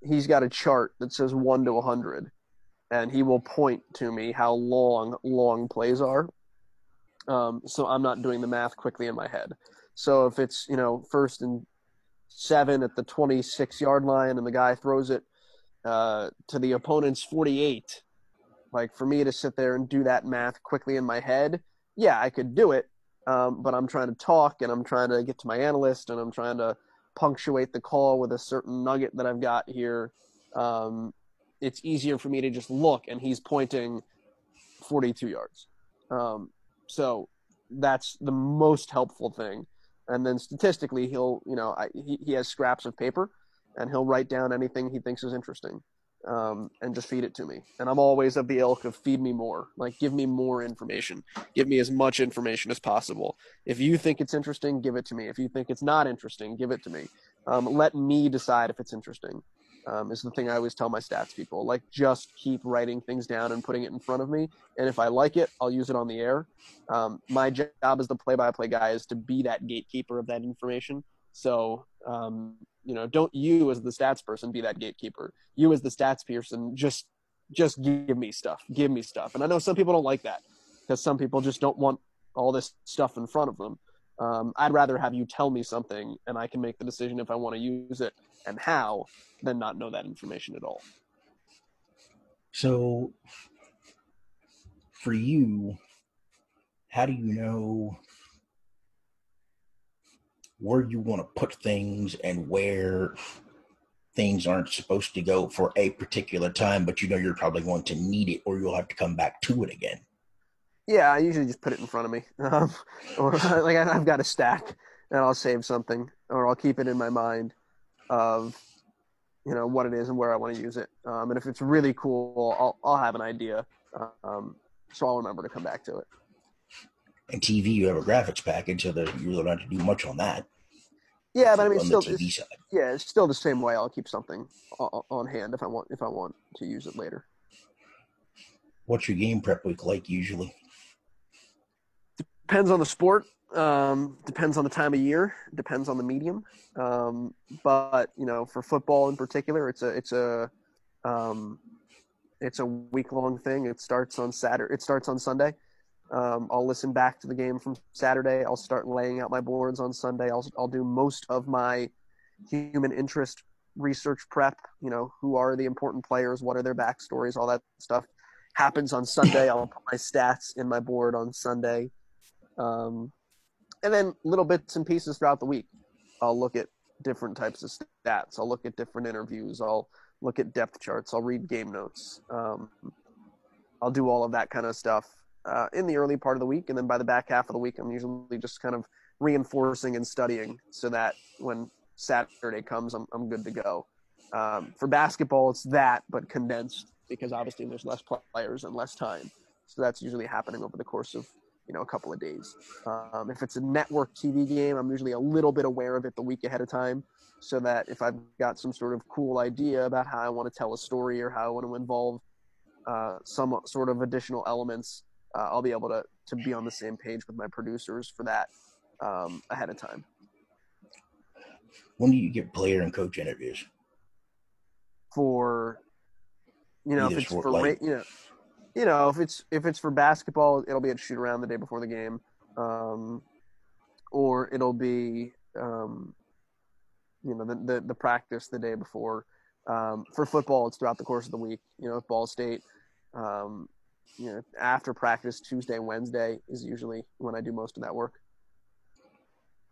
he's got a chart that says one to a hundred, and he will point to me how long long plays are. Um, so I'm not doing the math quickly in my head. So if it's you know first and seven at the 26 yard line, and the guy throws it uh, to the opponent's 48 like for me to sit there and do that math quickly in my head, yeah, I could do it. Um, but I'm trying to talk and I'm trying to get to my analyst and I'm trying to punctuate the call with a certain nugget that I've got here. Um, it's easier for me to just look and he's pointing 42 yards. Um, so that's the most helpful thing. And then statistically, he'll, you know, I, he, he has scraps of paper and he'll write down anything he thinks is interesting um, and just feed it to me. And I'm always of the ilk of feed me more. Like, give me more information. Give me as much information as possible. If you think it's interesting, give it to me. If you think it's not interesting, give it to me. Um, let me decide if it's interesting. Um, is the thing I always tell my stats people. Like, just keep writing things down and putting it in front of me. And if I like it, I'll use it on the air. Um, my job as the play-by-play guy is to be that gatekeeper of that information. So um, you know don't you as the stats person be that gatekeeper. You as the stats person just just give me stuff. Give me stuff. And i know some people don't like that because some people just don't want all this stuff in front of them. Um, i'd rather have you tell me something and i can make the decision if i want to use it and how than not know that information at all. So for you how do you know where you want to put things and where things aren't supposed to go for a particular time, but you know you're probably going to need it or you'll have to come back to it again. Yeah, I usually just put it in front of me. Um, or like I've got a stack and I'll save something or I'll keep it in my mind of you know what it is and where I want to use it. Um, and if it's really cool, I'll I'll have an idea. Um, so I'll remember to come back to it. And TV, you have a graphics package, so you really don't have to do much on that. Yeah, but I mean, still, it's, yeah, it's still the same way. I'll keep something on hand if I want if I want to use it later. What's your game prep week like usually? Depends on the sport. Um, depends on the time of year. Depends on the medium. Um, but you know, for football in particular, it's a it's a um, it's a week long thing. It starts on Saturday. It starts on Sunday. Um, I'll listen back to the game from Saturday. I'll start laying out my boards on Sunday. I'll, I'll do most of my human interest research prep. You know, who are the important players? What are their backstories? All that stuff happens on Sunday. I'll put my stats in my board on Sunday. Um, and then little bits and pieces throughout the week. I'll look at different types of stats. I'll look at different interviews. I'll look at depth charts. I'll read game notes. Um, I'll do all of that kind of stuff uh, in the early part of the week, and then by the back half of the week, I'm usually just kind of reinforcing and studying so that when Saturday comes, I'm I'm good to go. Um, for basketball, it's that but condensed because obviously there's less players and less time, so that's usually happening over the course of you know a couple of days. Um, if it's a network TV game, I'm usually a little bit aware of it the week ahead of time, so that if I've got some sort of cool idea about how I want to tell a story or how I want to involve uh, some sort of additional elements, uh, I'll be able to to be on the same page with my producers for that um, ahead of time. When do you get player and coach interviews? For you know, Either if it's for like... you know, you know, if it's if it's for basketball, it'll be at shoot around the day before the game, um, or it'll be um, you know the, the, the practice the day before. Um, for football, it's throughout the course of the week. You know, Ball State, um, you know, after practice Tuesday and Wednesday is usually when I do most of that work.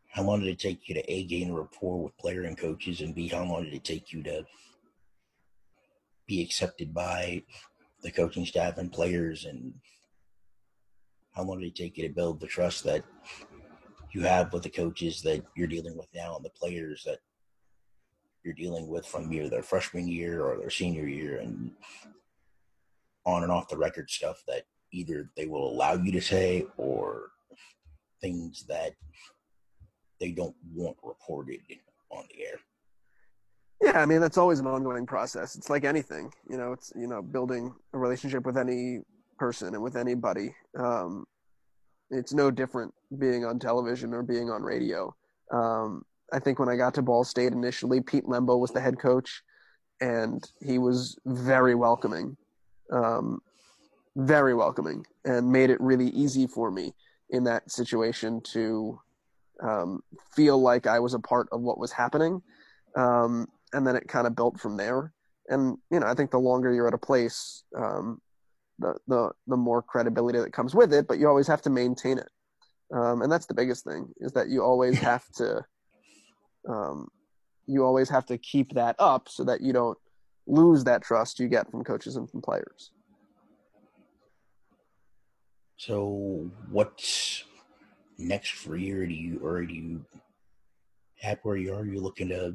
How long did it take you to A gain rapport with player and coaches and B how long did it take you to be accepted by the coaching staff and players and how long did it take you to build the trust that you have with the coaches that you're dealing with now and the players that you're dealing with from either their freshman year or their senior year and on and off the record stuff that either they will allow you to say or things that they don't want reported on the air. Yeah, I mean that's always an ongoing process. It's like anything, you know. It's you know building a relationship with any person and with anybody. Um, it's no different being on television or being on radio. Um, I think when I got to Ball State initially, Pete Lembo was the head coach, and he was very welcoming, um, very welcoming, and made it really easy for me in that situation to um, feel like I was a part of what was happening. Um, and then it kind of built from there. And you know, I think the longer you're at a place, um, the the the more credibility that comes with it. But you always have to maintain it, um, and that's the biggest thing is that you always have to, um, you always have to keep that up so that you don't lose that trust you get from coaches and from players. So, what's next for you? Do you or do you happy where you are? Are you looking to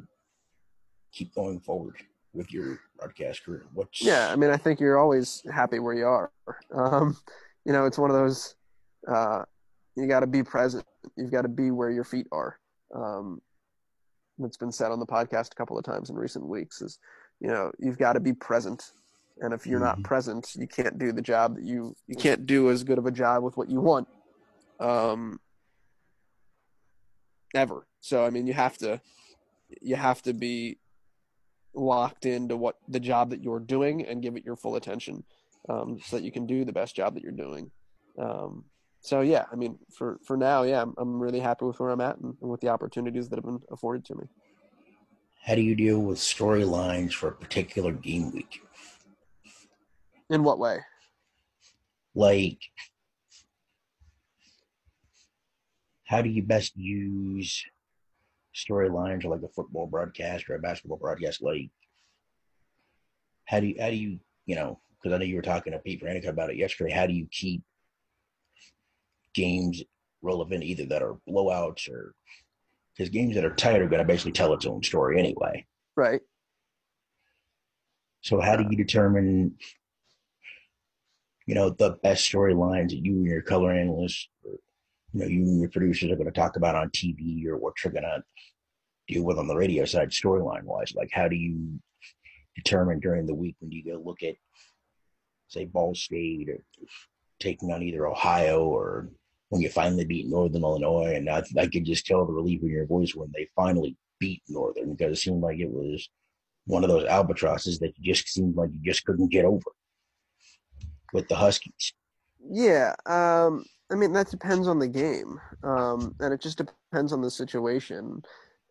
keep going forward with your broadcast career? What's yeah, I mean, I think you're always happy where you are. Um, you know, it's one of those. Uh, you got to be present. You've got to be where your feet are. Um, it's been said on the podcast a couple of times in recent weeks. Is you know you've got to be present, and if you're mm-hmm. not present, you can't do the job that you you can't do as good of a job with what you want. Um, ever. So I mean, you have to you have to be locked into what the job that you're doing and give it your full attention um, so that you can do the best job that you're doing. Um, so yeah, I mean, for for now, yeah, I'm, I'm really happy with where I'm at and, and with the opportunities that have been afforded to me. How do you deal with storylines for a particular game week? In what way? Like, how do you best use storylines or like a football broadcast or a basketball broadcast like how do you how do you you know because i know you were talking to pete Pranica about it yesterday how do you keep games relevant either that are blowouts or because games that are tight are going to basically tell its own story anyway. Right. So how do you determine you know the best storylines that you and your color analyst or you know you and your producers are going to talk about on tv or what you're going to deal with on the radio side storyline wise? Like, how do you determine during the week when you go look at, say, Ball State or taking on either Ohio or when you finally beat Northern Illinois? And I, I could just tell the relief in your voice when they finally beat Northern because it seemed like it was one of those albatrosses that you just seemed like you just couldn't get over with the Huskies. Yeah, um, I mean that depends on the game, um, and it just depends on the situation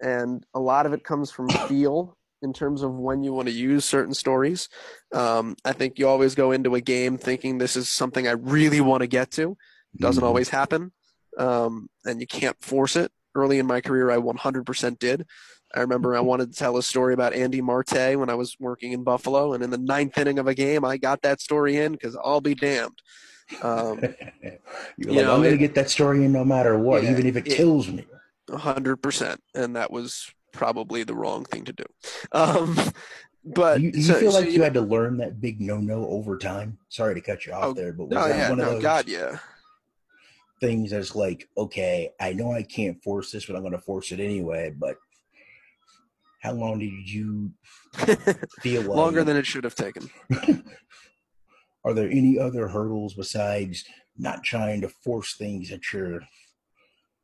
and a lot of it comes from feel in terms of when you want to use certain stories. Um, I think you always go into a game thinking this is something I really want to get to. Doesn't mm-hmm. always happen, um, and you can't force it. Early in my career, I 100% did. I remember I wanted to tell a story about Andy Marte when I was working in Buffalo, and in the ninth inning of a game, I got that story in because I'll be damned. Um, you like, know, I'm going to get that story in no matter what, yeah, even if it, it kills me hundred percent, and that was probably the wrong thing to do. Um, but you, you so, feel like so, you, had to learn that big no-no over time. Sorry to cut you off oh, there, but was oh, that yeah, one of no, those God, yeah. Things as like, okay, I know I can't force this, but I'm going to force it anyway. But how long did you feel like longer than it should have taken? Are there any other hurdles besides not trying to force things that you're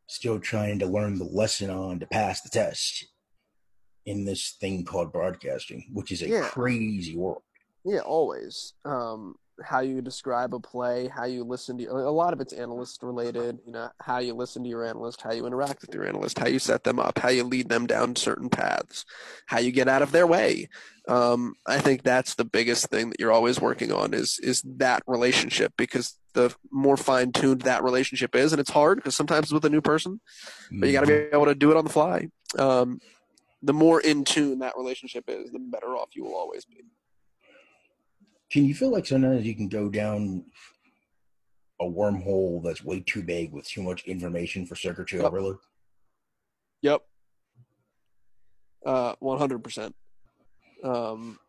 still trying to learn the lesson on to pass the test in this thing called broadcasting, which is a yeah. crazy world. Yeah, always. Um, how you describe a play, how you listen to a lot of it's analyst related. You know, how you listen to your analyst, how you interact with your analyst, how you set them up, how you lead them down certain paths, how you get out of their way. Um, I think that's the biggest thing that you're always working on is is that relationship because the more fine tuned that relationship is, and it's hard because sometimes with a new person, but you got to be mm-hmm. able to do it on the fly. Um, the more in tune that relationship is, the better off you will always be can you feel like sometimes you can go down a wormhole that's way too big with too much information for circuitry yep. overload? Yep. Uh, one hundred percent. Um,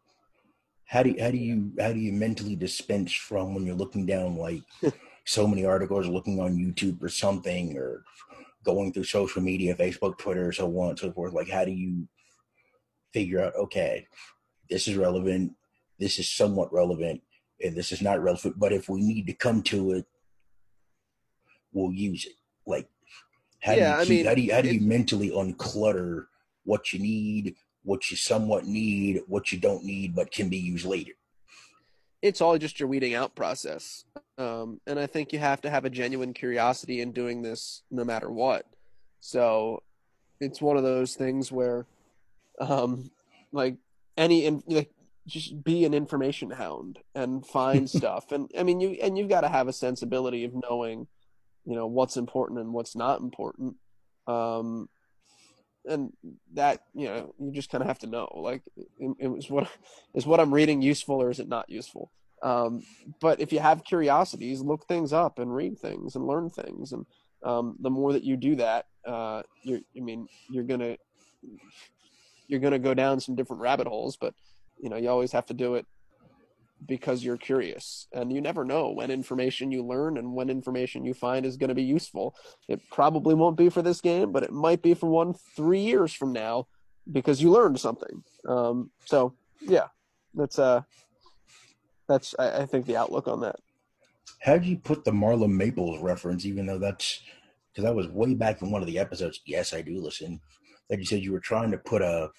how do you, how do you how do you mentally dispense from when you're looking down like so many articles, looking on YouTube or something, or going through social media, Facebook, Twitter, so on and so forth? Like, how do you figure out? Okay, this is relevant. This is somewhat relevant, and this is not relevant. But if we need to come to it, we'll use it. Like, how yeah, do you keep, I mean, how do you how do you mentally unclutter what you need, what you somewhat need, what you don't need, but can be used later. It's all just your weeding out process. Um, and I think you have to have a genuine curiosity in doing this no matter what. So it's one of those things where, um, like any, in, like, just be an information hound and find stuff. And I mean, you, and you've got to have a sensibility of knowing, you know, what's important and what's not important. Um, and that you know you just kind of have to know like is what is what i'm reading useful or is it not useful um, but if you have curiosities look things up and read things and learn things and um, the more that you do that uh, you're i mean you're gonna you're gonna go down some different rabbit holes but you know you always have to do it because you're curious. And you never know when information you learn and when information you find is going to be useful. It probably won't be for this game but it might be for one three years from now because you learned something. Um, so yeah that's uh that's I, I think the outlook on that. How do you put the marla maples reference even though that's because that was way back in one of the episodes? Yes i do listen. That you said you were trying to put a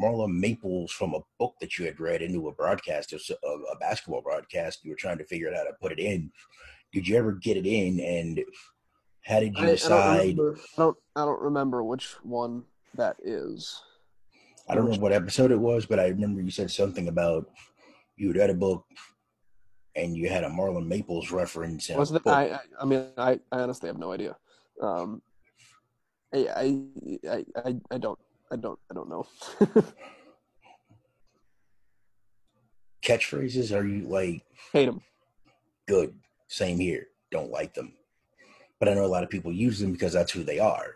Marla Maples from a book that you had read into a broadcast, a, a basketball broadcast. You were trying to figure out how to put it in. Did you ever get it in? And how did you I, decide? I don't, remember, I don't, I don't remember which one that is. I don't know what episode it was, but I remember you said something about you had read a book and you had a Marla Maples reference. Was it? I, I mean, I, I honestly have no idea. Um, I, I, I, I don't I don't. I don't know. Catchphrases? Are you like hate them? Good. Same here. Don't like them, but I know a lot of people use them because that's who they are.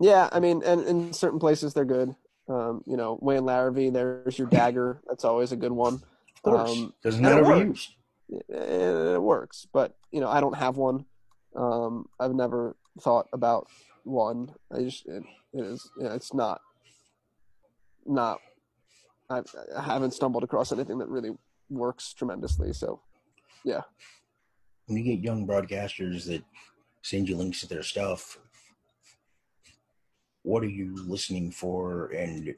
Yeah, I mean, and in certain places they're good. Um, you know, Wayne Larrivee, there's your dagger. That's always a good one. Of course, um, doesn't that overused? It, it, works, but you know, I don't have one. Um, I've never thought about one. I just it, is. Yeah, it's not. Not. I, I haven't stumbled across anything that really works tremendously. So, yeah. When you get young broadcasters that send you links to their stuff, what are you listening for, and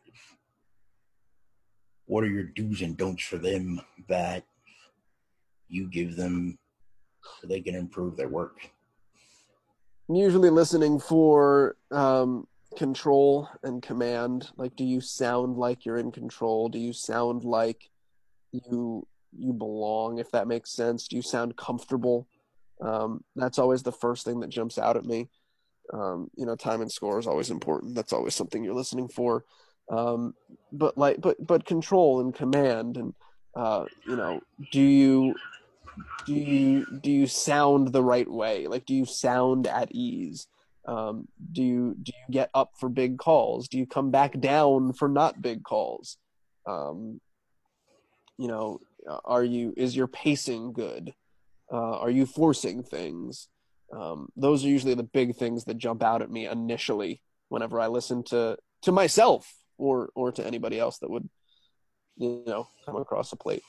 what are your do's and don'ts for them that you give them so they can improve their work? I'm usually listening for um, control and command. Like, do you sound like you're in control? Do you sound like you you belong? If that makes sense. Do you sound comfortable? Um, that's always the first thing that jumps out at me. Um, you know, time and score is always important. That's always something you're listening for. Um, but like, but but control and command, and uh, you know, do you do you do you sound the right way? Like, do you sound at ease? Um, do you do you get up for big calls? Do you come back down for not big calls? Um, you know, are you is your pacing good? Uh, are you forcing things? Um, those are usually the big things that jump out at me initially whenever I listen to to myself or or to anybody else that would you know come across a plate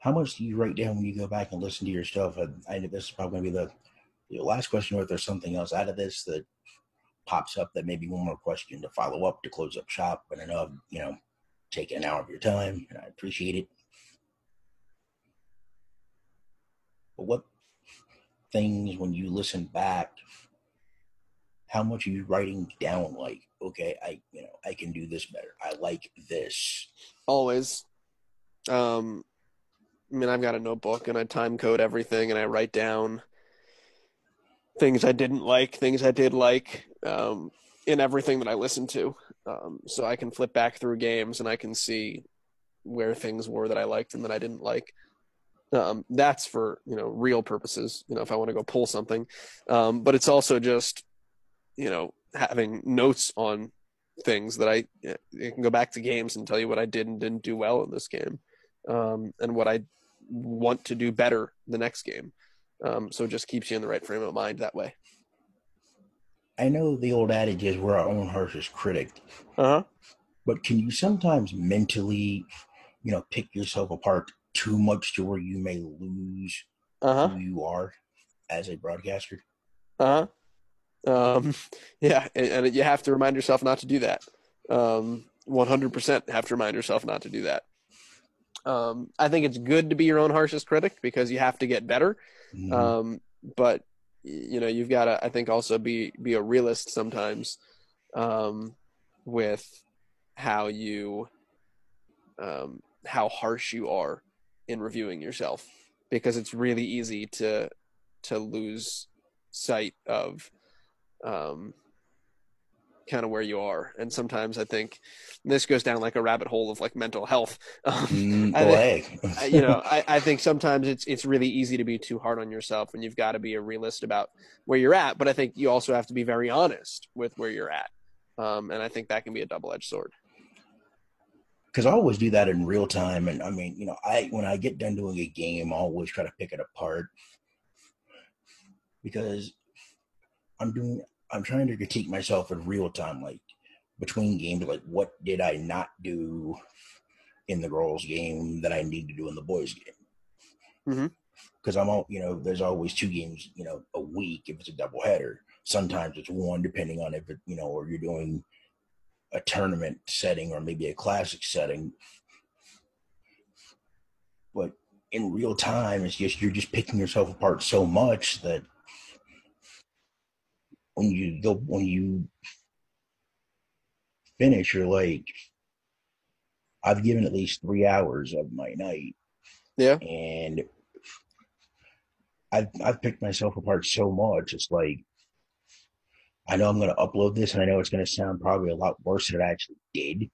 how much do you write down when you go back and listen to your stuff? I know this is probably going to be the, the last question, or if there's something else out of this that pops up that maybe one more question to follow up to close up shop. But I know, I've, you know, taken an hour of your time, and I appreciate it. But what things when you listen back, how much are you writing down? Like, okay, I, you know, I can do this better. I like this. Always. Um, I mean, I've got a notebook and I time code everything and I write down things I didn't like, things I did like, um, in everything that I listened to. Um, so I can flip back through games and I can see where things were that I liked and that I didn't like. Um, that's for you know real purposes. You know, if I want to go pull something, um, but it's also just you know having notes on things that I, I can go back to games and tell you what I did and didn't do well in this game, um, and what I want to do better the next game. Um, so it just keeps you in the right frame of mind that way. I know the old adage is we're our own harshest critic. Uh huh. But can you sometimes mentally, you know, pick yourself apart too much to where you may lose uh-huh. who you are as a broadcaster? Uh huh. Um, yeah, and, and, you have to remind yourself not to do that. Um, 100% have to remind yourself not to do that. Um, I think it's good to be your own harshest critic because you have to get better. Mm-hmm. Um, but you know, you've got to, I think, also be be a realist sometimes um, with how you um, how harsh you are in reviewing yourself because it's really easy to to lose sight of um, kind of where you are. And sometimes I think this goes down like a rabbit hole of like mental health. Um, mm, I think, you know, I, I think sometimes it's it's really easy to be too hard on yourself, and you've got to be a realist about where you're at. But I think you also have to be very honest with where you're at, um, and I think that can be a double edged sword. Because I always do that in real time, and I mean, you know, I when I get done doing a game, I always try to pick it apart because I'm doing I'm trying to critique myself in real time, like between games, like what did I not do in the girls' game that I need to do in the boys' game? Because mm-hmm. I'm all, you know, there's always two games, you know, a week if it's a double header. Sometimes it's one, depending on if it, you know, or you're doing a tournament setting or maybe a classic setting. But in real time, it's just you're just picking yourself apart so much that when you go when you finish, you're like, I've given at least three hours of my night. Yeah. And I've I've picked myself apart so much. It's like I know I'm gonna upload this and I know it's gonna sound probably a lot worse than it actually did.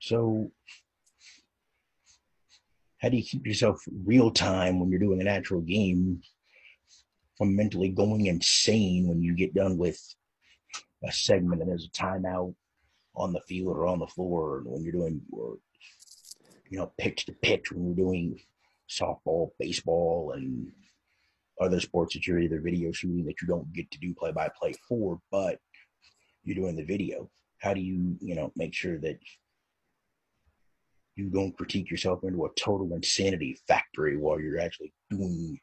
So how do you keep yourself real time when you're doing an actual game from mentally going insane when you get done with a segment and there's a timeout on the field or on the floor when you're doing you know pitch to pitch when you're doing softball baseball and other sports that you're either video shooting that you don't get to do play by play for but you're doing the video. How do you you know make sure that you don't critique yourself into a total insanity factory while you're actually doing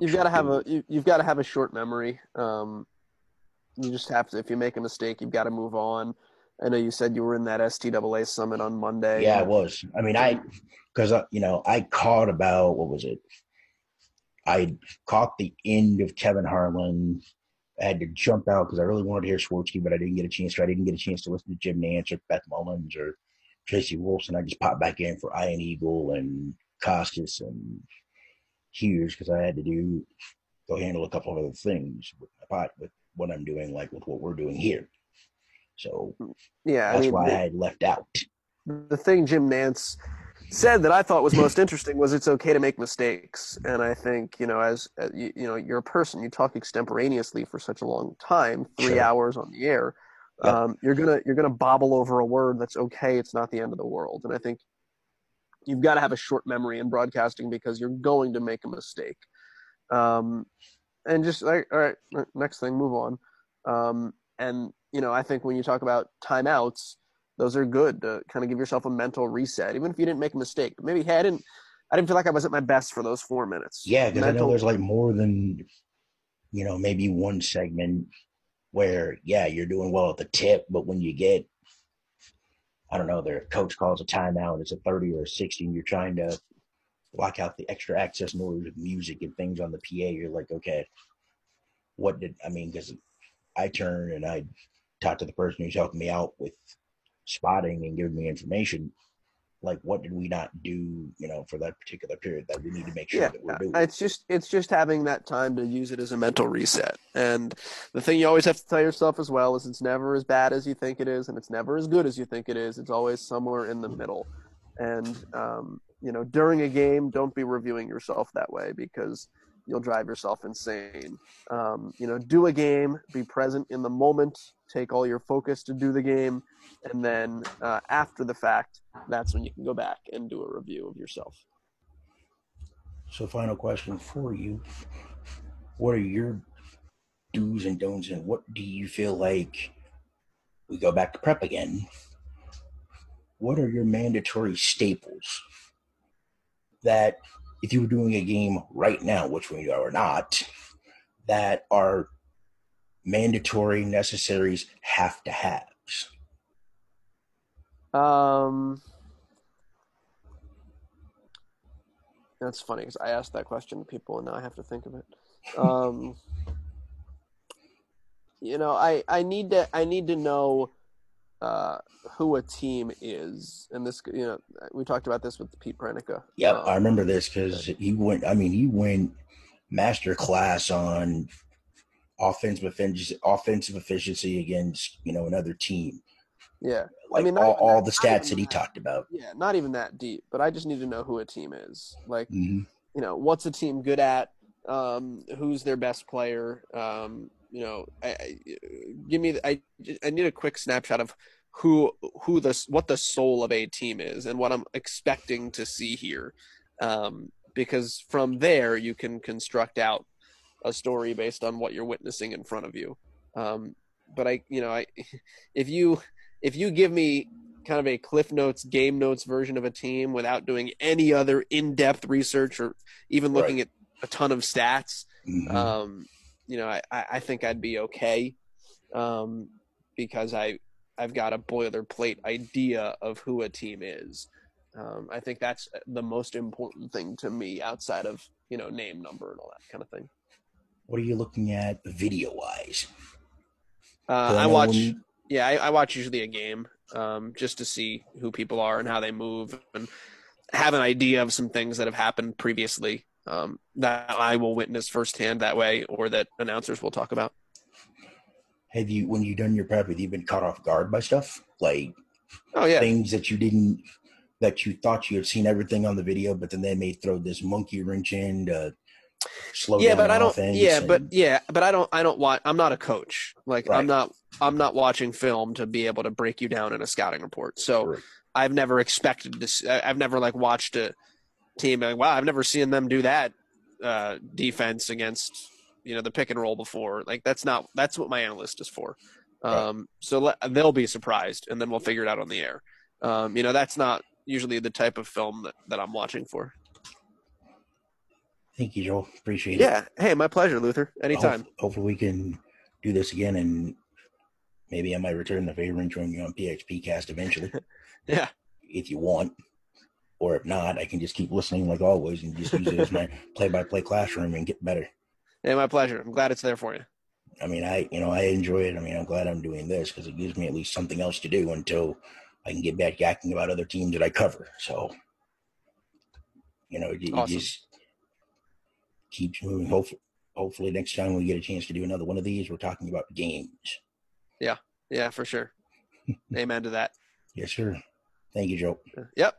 you've got to have a you, have got to have a short memory. Um, you just have to. If you make a mistake, you've got to move on. I know you said you were in that STAA summit on Monday. Yeah, I was. I mean, I because uh, you know I caught about what was it? I caught the end of Kevin Harlan. I had to jump out because I really wanted to hear Swartzky, but I didn't get a chance to. I didn't get a chance to listen to Jim Nantz or Beth Mowins or Tracy Wolfson. I just popped back in for Ian Eagle and Costas and huge because I had to do go handle a couple of other things with my pot with what I'm doing, like with what we're doing here. So yeah, that's I mean, why the, I had left out. The thing Jim Nantz said that I thought was most interesting was it's okay to make mistakes, and I think you know as, as you, you, know you're a person you talk extemporaneously for such a long time, three sure. hours on the air. Yep. Um, you're gonna you're gonna bobble over a word that's okay. It's not the end of the world, and I think you've got to have a short memory in broadcasting because you're going to make a mistake. Um, and just like, all right, next thing, move on. Um, and you know, I think when you talk about timeouts, those are good to kind of give yourself a mental reset, even if you didn't make a mistake. Maybe hey, I didn't, I didn't feel like I was at my best for those four minutes. Yeah, because. I know there's like more than, you know, maybe one segment where yeah, you're doing well at the tip, but when you get I don't know, their coach calls a timeout, it's a 30 or a 60, and you're trying to block out the extra access noise of music and things on the PA. You're like, okay, what did I mean? Because I turn and I talk to the person who's helping me out with spotting and giving me information like what did we not do you know for that particular period that we need to make sure yeah, that we're doing? It's just it's just having that time to use it as a mental reset. And the thing you always have to tell yourself as well is it's never as bad as you think it is and it's never as good as you think it is. It's always somewhere in the middle. And um, you know, during a game, don't be reviewing yourself that way because you'll drive yourself insane. Um, you know, do a game, be present in the moment, take all your focus to do the game, and then uh, after the fact, that's when you can go back and do a review of yourself. So, final question for you: What are your do's and don'ts, and what do you feel like we go back to prep again? What are your mandatory staples that if you were doing a game right now, which we are not, that are mandatory necessaries have to haves? Um, that's funny because I asked that question to people and now I have to think of it. Um, you know, I I need to I need to know uh, who a team is, and this you know we talked about this with Pete Pranica. Yeah, um, I remember this because he went. I mean, he went master class on offensive efficiency, offensive efficiency against you know another team. Yeah, like I mean, all, all the stats that he that, talked about. Yeah, not even that deep, but I just need to know who a team is. Like, mm-hmm. you know, what's a team good at? Um, who's their best player? Um, you know, I, I, give me. I I need a quick snapshot of who who the what the soul of a team is and what I'm expecting to see here, um, because from there you can construct out a story based on what you're witnessing in front of you. Um, but I, you know, I if you if you give me kind of a cliff notes game notes version of a team without doing any other in-depth research or even looking right. at a ton of stats mm-hmm. um, you know, I, I think I'd be okay um, because I I've got a boilerplate idea of who a team is. Um, I think that's the most important thing to me outside of you know name, number, and all that kind of thing. What are you looking at video wise? Uh, I watch. When... Yeah, I, I, watch usually a game um, just to see who people are and how they move and have an idea of some things that have happened previously um, that I will witness firsthand that way, or that announcers will talk about. Have you, when you've done your prep, have you been caught off guard by stuff like, oh yeah, things that you didn't, that you thought you had seen everything on the video, but then they may throw this monkey wrench in to slow yeah, but I don't. Yeah, and, but yeah, but I don't. I don't want. I'm not a coach. Like right. I'm not. I'm not watching film to be able to break you down in a scouting report. So. I've never expected this. I've never like watched a team. Like, wow, I've never seen them do that uh, defense against you know the pick and roll before. Like that's not that's what my analyst is for. Um, right. So let, they'll be surprised, and then we'll figure it out on the air. Um, you know, that's not usually the type of film that, that I'm watching for. Thank you, Joel. Appreciate yeah. it. Yeah. Hey, my pleasure, Luther. Anytime. Hope, hopefully, we can do this again, and maybe I might return the favor and join you on PHP Cast eventually. yeah. If you want or if not, I can just keep listening like always and just use it as my play-by-play classroom and get better. Hey, my pleasure. I'm glad it's there for you. I mean, I you know I enjoy it. I mean, I'm glad I'm doing this because it gives me at least something else to do until I can get back yakking about other teams that I cover. So, you know, it, awesome. it just keeps moving. Hopefully, hopefully next time we get a chance to do another one of these, we're talking about games. Yeah, yeah, for sure. Amen to that. Yes, sir. Thank you, Joe. Yep.